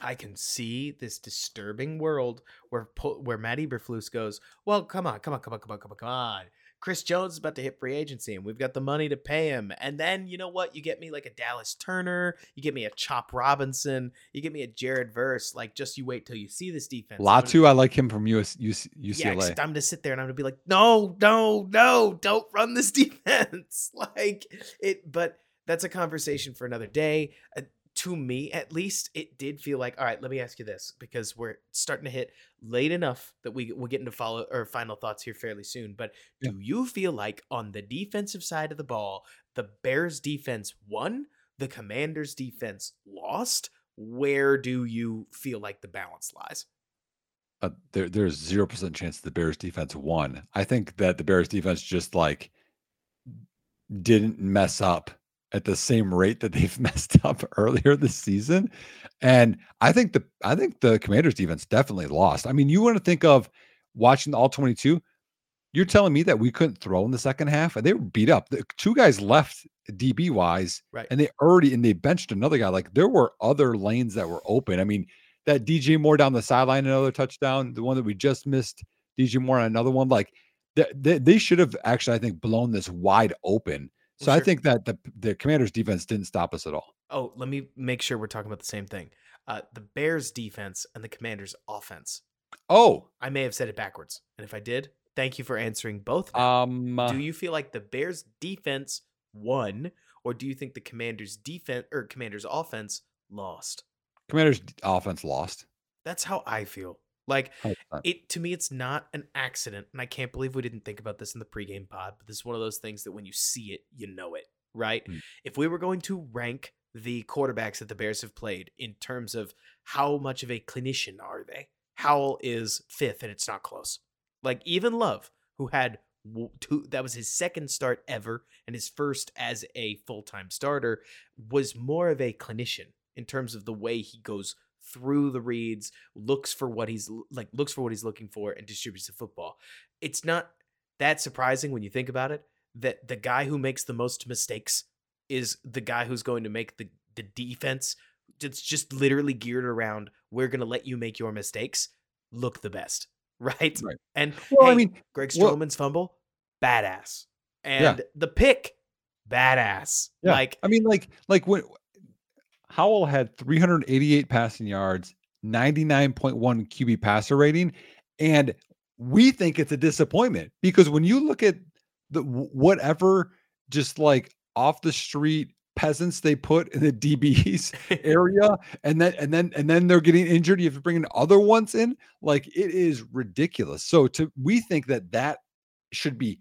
I can see this disturbing world where where Matt Eberflus goes. Well, come on, come on, come on, come on, come on, come on. Chris Jones is about to hit free agency, and we've got the money to pay him. And then you know what? You get me like a Dallas Turner. You get me a Chop Robinson. You get me a Jared Verse. Like, just you wait till you see this defense. Gonna- Latu, I like him from US, UC, Yeah, UCLA. except I'm gonna sit there and I'm gonna be like, no, no, no, don't run this defense. like it, but that's a conversation for another day. Uh, To me, at least, it did feel like, all right. Let me ask you this because we're starting to hit late enough that we we'll get into follow or final thoughts here fairly soon. But Yeah. do you feel like on the defensive side of the ball, the Bears defense won, the Commanders defense lost? Where do you feel like the balance lies? uh, there, there's zero percent chance the Bears defense won. I think that the Bears defense just like didn't mess up at the same rate that they've messed up earlier this season. And I think the I think the Commanders defense definitely lost. I mean, you want to think of watching all 22. You're telling me that we couldn't throw in the second half, and they were beat up. The two guys left DB wise, Right. and they already and they benched another guy. Like there were other lanes that were open. I mean, that DJ Moore down the sideline, another touchdown. The one that we just missed, DJ Moore, on another one. Like they, they, they should have actually, I think, blown this wide open. So I think that the the Commanders defense didn't stop us at all. Oh, let me make sure we're talking about the same thing. Uh, the Bears defense and the Commanders offense. Oh, I may have said it backwards. And if I did, thank you for answering both. um, Do you feel like the Bears defense won, or do you think the Commanders' defense or Commanders' offense lost? Commanders' offense lost. That's how I feel. Like it to me, it's not an accident, and I can't believe we didn't think about this in the pregame pod. But this is one of those things that when you see it, you know it, right? Mm. If we were going to rank the quarterbacks that the Bears have played in terms of how much of a clinician are they, Howell is fifth, and it's not close. Like even Love, who had two, that was his second start ever, and his first as a full time starter, was more of a clinician in terms of the way he goes through the reads, looks for what he's like, looks for what he's looking for, and distributes the football. It's not that surprising when you think about it that the guy who makes the most mistakes is the guy who's going to make the the defense. It's just literally geared around we're going to let you make your mistakes look the best, right? Right. And Well, I mean, Greg well- fumble, badass, and Yeah. the pick, badass. Yeah. Like I mean, like, like when Howell had 388 passing yards, 99.1 QB passer rating, and we think it's a disappointment because when you look at the whatever just like off the street peasants they put in the DBs area, and then and then and then they're getting injured, you have to bring in other ones in. Like it is ridiculous. So to we think that that should be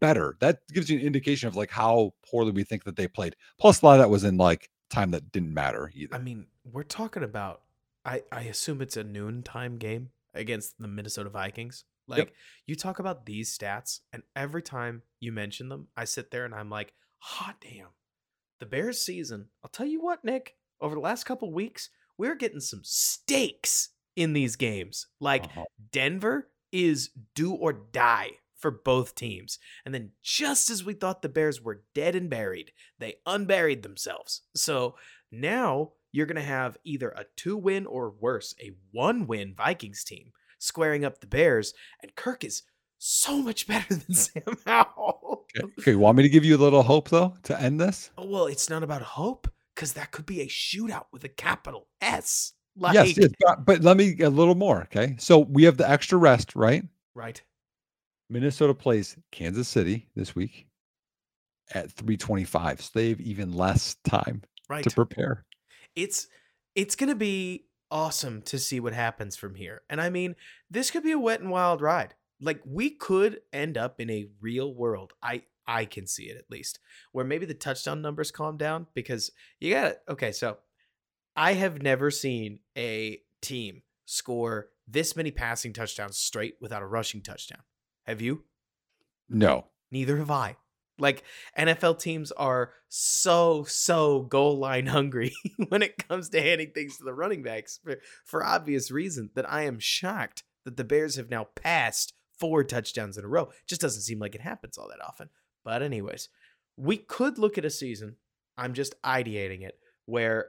better. That gives you an indication of like how poorly we think that they played. Plus, a lot of that was in like time that didn't matter either. I mean, we're talking about. I I assume it's a noontime game against the Minnesota Vikings. Like you talk about these stats, and every time you mention them, I sit there and I'm like, hot damn, the Bears season. I'll tell you what, Nick. Over the last couple weeks, we're getting some stakes in these games. Like Uh-huh. Denver is do or die for both teams. And then just as we thought the Bears were dead and buried, they unburied themselves. So now you're going to have either a two win or worse, a one win Vikings team squaring up the Bears. And Kirk is so much better than Sam Howell. Okay. okay, want me to give you a little hope though to end this? Oh, well, it's not about hope because that could be a shootout with a capital S. Like, yes, yes, but, but let me a little more. Okay, so we have the extra rest, right? right. Minnesota plays Kansas City this week at 325. So they have even less time Right. to prepare. it's it's going to be awesome to see what happens from here. And I mean, this could be a wet and wild ride. Like we could end up in a real world. I I can see it at least. Where maybe the touchdown numbers calm down because you got to Okay, so I have never seen a team score this many passing touchdowns straight without a rushing touchdown. Have you? No. Neither have I. Like NFL teams are so so goal line hungry when it comes to handing things to the running backs for, for obvious reason that I am shocked that the Bears have now passed four touchdowns in a row. Just doesn't seem like it happens all that often. But anyways, we could look at a season. I'm just ideating it where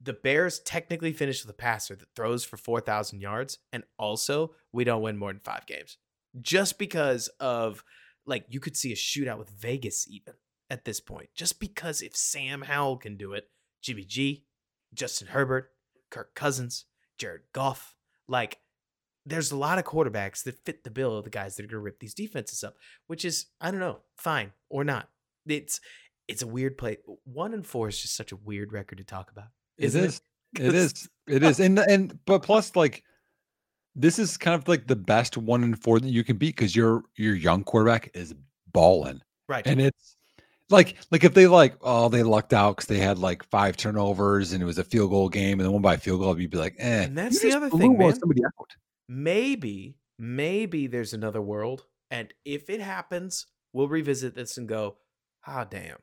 the Bears technically finish with a passer that throws for 4,000 yards, and also we don't win more than five games. Just because of, like, you could see a shootout with Vegas even at this point. Just because if Sam Howell can do it, Jimmy G, Justin Herbert, Kirk Cousins, Jared Goff, like, there's a lot of quarterbacks that fit the bill of the guys that are going to rip these defenses up, which is, I don't know, fine or not. It's, it's a weird play. One and four is just such a weird record to talk about. It Isn't it? is. It is. It is. And and but plus like this is kind of like the best one and four that you can beat because your your young quarterback is balling. Right. And it's like like if they like oh they lucked out because they had like five turnovers and it was a field goal game and then one by field goal you'd be like eh. And that's you the other thing, man. Somebody out. maybe, maybe there's another world. And if it happens, we'll revisit this and go, ah, damn.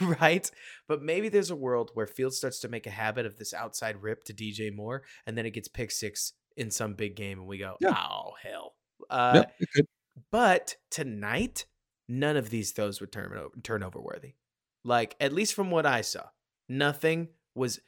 right? But maybe there's a world where Field starts to make a habit of this outside rip to DJ Moore, and then it gets pick six in some big game, and we go, Yeah. oh, hell. Uh, could. But tonight, none of these throws were turnover, turnover worthy. Like, at least from what I saw, nothing was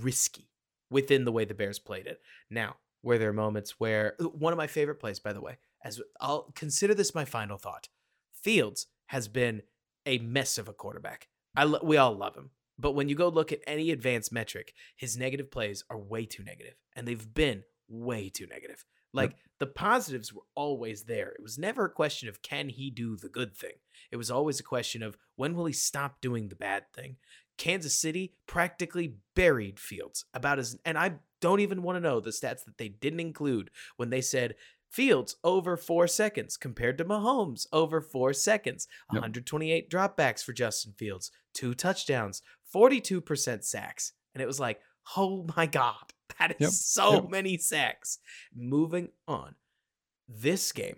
risky within the way the Bears played it. Now, were there moments where uh, one of my favorite plays, by the way, as I'll consider this my final thought, Fields has been a mess of a quarterback. I lo- we all love him, but when you go look at any advanced metric, his negative plays are way too negative, and they've been way too negative. Like the positives were always there. It was never a question of can he do the good thing. It was always a question of when will he stop doing the bad thing. Kansas City practically buried Fields about as and I don't even want to know the stats that they didn't include when they said Fields over four seconds compared to Mahomes over four seconds. Yep. 128 dropbacks for Justin Fields, two touchdowns, 42% sacks. And it was like, oh my God, that is Yep, so yep. many sacks. Moving on. This game,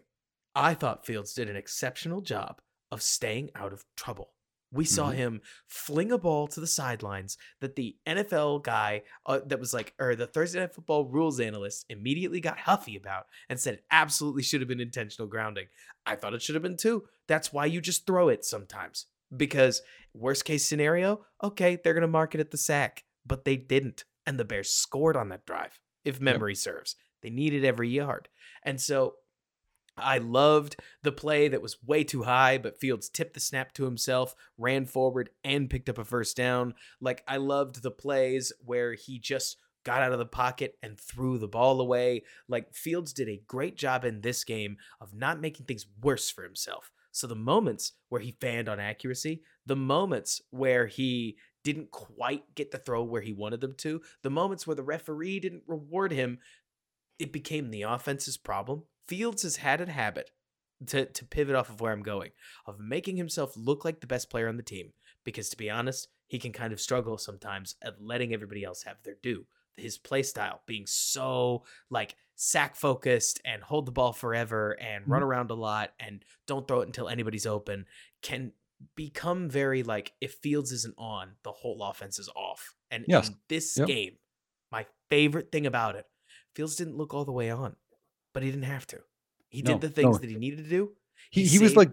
I thought Fields did an exceptional job of staying out of trouble. We saw Mhm. him fling a ball to the sidelines that the NFL guy uh, that was like, or the Thursday Night Football rules analyst immediately got huffy about and said it absolutely should have been intentional grounding. I thought it should have been too. That's why you just throw it sometimes. Because worst case scenario, okay, they're going to mark it at the sack, but they didn't. And the Bears scored on that drive, if memory serves. They needed every yard. And so I loved the play that was way too high, but Fields tipped the snap to himself, ran forward, and picked up a first down. Like, I loved the plays where he just got out of the pocket and threw the ball away. Like, Fields did a great job in this game of not making things worse for himself. So, the moments where he fanned on accuracy, the moments where he didn't quite get the throw where he wanted them to, the moments where the referee didn't reward him, it became the offense's problem. Fields has had a habit to to pivot off of where I'm going of making himself look like the best player on the team because to be honest, he can kind of struggle sometimes at letting everybody else have their due. His play style being so like sack focused and hold the ball forever and mm-hmm. run around a lot and don't throw it until anybody's open can become very like if Fields isn't on, the whole offense is off. And Yes. in this Yep. game, my favorite thing about it, Fields didn't look all the way on, but he didn't have to. He No, did the things no. that he needed to do. He, he was like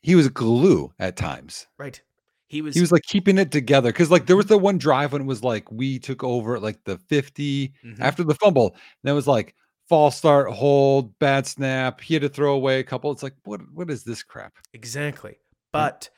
he was glue at times. right. He was, He was like keeping it together because like there was the one drive when it was like we took over at like the 50 Mhm. after the fumble. And it was like false start, hold, bad snap. He had to throw away a couple. It's like what what is this crap? Exactly. But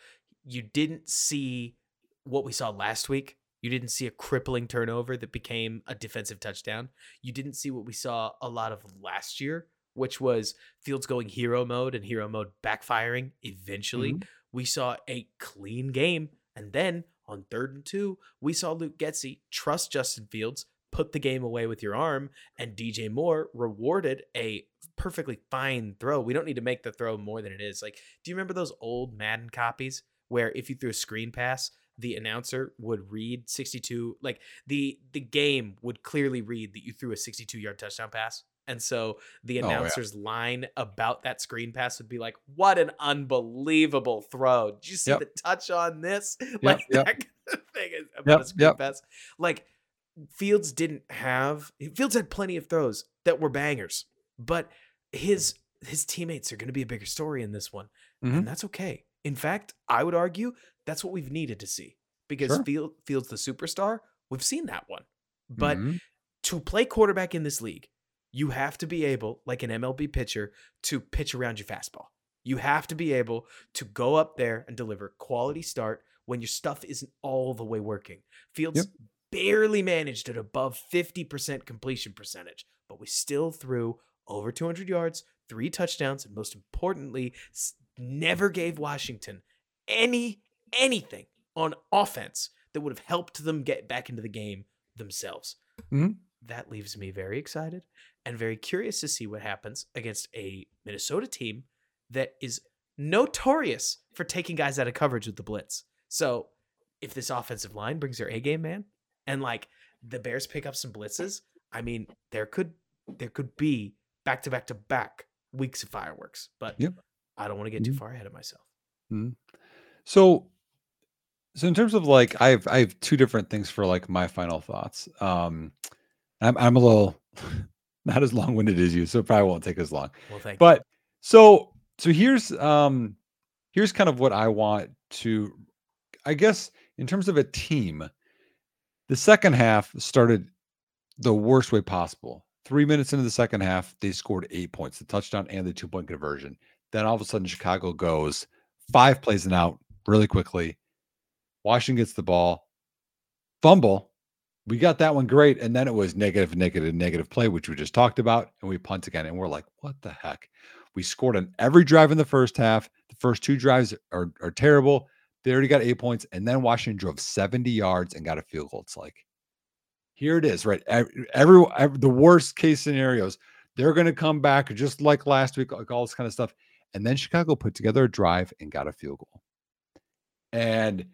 you didn't see what we saw last week. You didn't see a crippling turnover that became a defensive touchdown. You didn't see what we saw a lot of last year, which was Fields going hero mode and hero mode backfiring eventually. Mhm. We saw a clean game. And then on third and two, we saw Luke Getsy trust Justin Fields, put the game away with your arm, and DJ Moore rewarded a perfectly fine throw. We don't need to make the throw more than it is. Like, do you remember those old Madden copies where if you threw a screen pass, the announcer would read 62 like the the game would clearly read that you threw a 62 yard touchdown pass and so the Oh, yeah. announcer's line about that screen pass would be like what an unbelievable throw did you see Yep. the touch on this like yep. that kind of thing is about a screen pass like fields didn't have fields had plenty of throws that were bangers but his his teammates are going to be a bigger story in this one Mhm. and that's okay in fact i would argue that's what we've needed to see because Sure. Field, fields the superstar we've seen that one but Mhm. to play quarterback in this league, you have to be able, like an MLB pitcher, to pitch around your fastball. You have to be able to go up there and deliver quality start when your stuff isn't all the way working. Fields Yep. barely managed at above 50% completion percentage, but we still threw over 200 yards, three touchdowns, and most importantly, never gave Washington any anything on offense that would have helped them get back into the game themselves. Mhm. That leaves me very excited and very curious to see what happens against a Minnesota team that is notorious for taking guys out of coverage with the blitz. So, if this offensive line brings their A game, man, and like the Bears pick up some blitzes, I mean, there could there could be back to back to back weeks of fireworks. But Yep. I don't want to get too Mhm. far ahead of myself. So, so in terms of like, I have I have two different things for like my final thoughts. Um, I'm I'm a little not as long winded as you, so it probably won't take as long. Well, thank you. But so so here's um here's kind of what I want to, I guess, in terms of a team. The second half started the worst way possible. Three minutes into the second half, they scored eight points, the touchdown and the two point conversion. Then all of a sudden, Chicago goes five plays and out really quickly. Washington gets the ball, fumble, we got that one great. And then it was negative, negative, negative play, which we just talked about. And we punt again. And we're like, what the heck? We scored on every drive in the first half. The first two drives are, are terrible. They already got eight points. And then Washington drove 70 yards and got a field goal. It's like, here it is, right? Every, every, the worst case scenarios, they're going to come back just like last week, like all this kind of stuff. And then Chicago put together a drive and got a field goal. And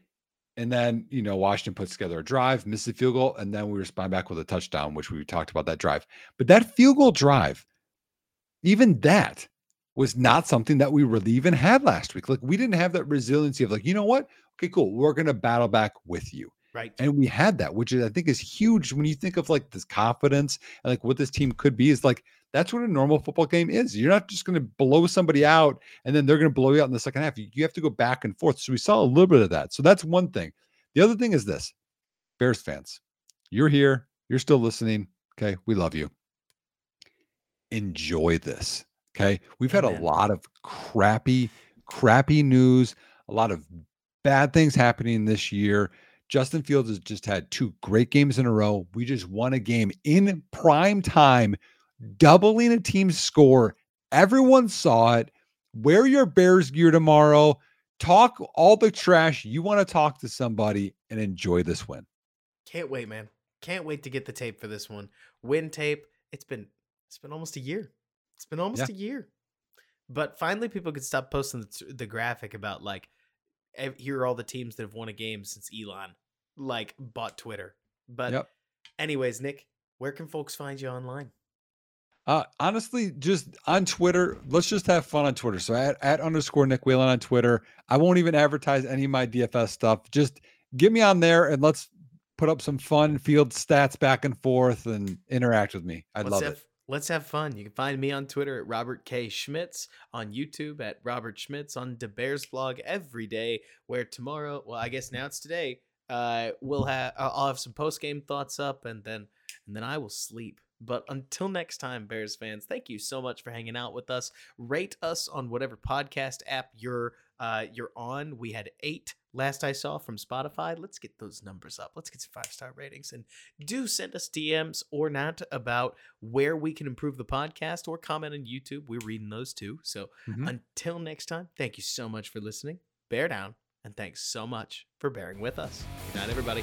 and then, you know, Washington puts together a drive, misses a field goal, and then we respond back with a touchdown, which we talked about that drive. But that field goal drive, even that was not something that we really even had last week. Like we didn't have that resiliency of like, you know what? Okay, cool. We're going to battle back with you. Right. And we had that, which is I think is huge when you think of like this confidence and like what this team could be is like that's what a normal football game is. You're not just going to blow somebody out and then they're going to blow you out in the second half. You, you have to go back and forth. So we saw a little bit of that. So that's one thing. The other thing is this Bears fans, you're here, you're still listening. Okay. We love you. Enjoy this. Okay. We've had a lot of crappy, crappy news, a lot of bad things happening this year. Justin Fields has just had two great games in a row. We just won a game in prime time doubling a team's score. Everyone saw it. Wear your Bears gear tomorrow. Talk all the trash you want to talk to somebody and enjoy this win. Can't wait, man. Can't wait to get the tape for this one. Win tape. It's been it's been almost a year. It's been almost yeah. a year. But finally people could stop posting the, the graphic about like here are all the teams that have won a game since Elon like bought Twitter. But yep. anyways, Nick, where can folks find you online? Uh, honestly, just on Twitter, let's just have fun on Twitter. So at, at underscore Nick Whalen on Twitter. I won't even advertise any of my DFS stuff. Just get me on there and let's put up some fun field stats back and forth and interact with me. I'd let's love it. Let's have fun. You can find me on Twitter at Robert K. Schmitz, on YouTube at Robert Schmitz, on the Bears blog every day, where tomorrow, well, I guess now it's today, uh, we'll have I'll have some post game thoughts up and then and then I will sleep. But until next time, Bears fans, thank you so much for hanging out with us. Rate us on whatever podcast app you're uh, you're on. We had eight last I saw from Spotify. Let's get those numbers up. Let's get some five star ratings and do send us DMs or not about where we can improve the podcast or comment on YouTube. We're reading those too. So mm-hmm. until next time, thank you so much for listening. Bear down and thanks so much for bearing with us. Good night, everybody.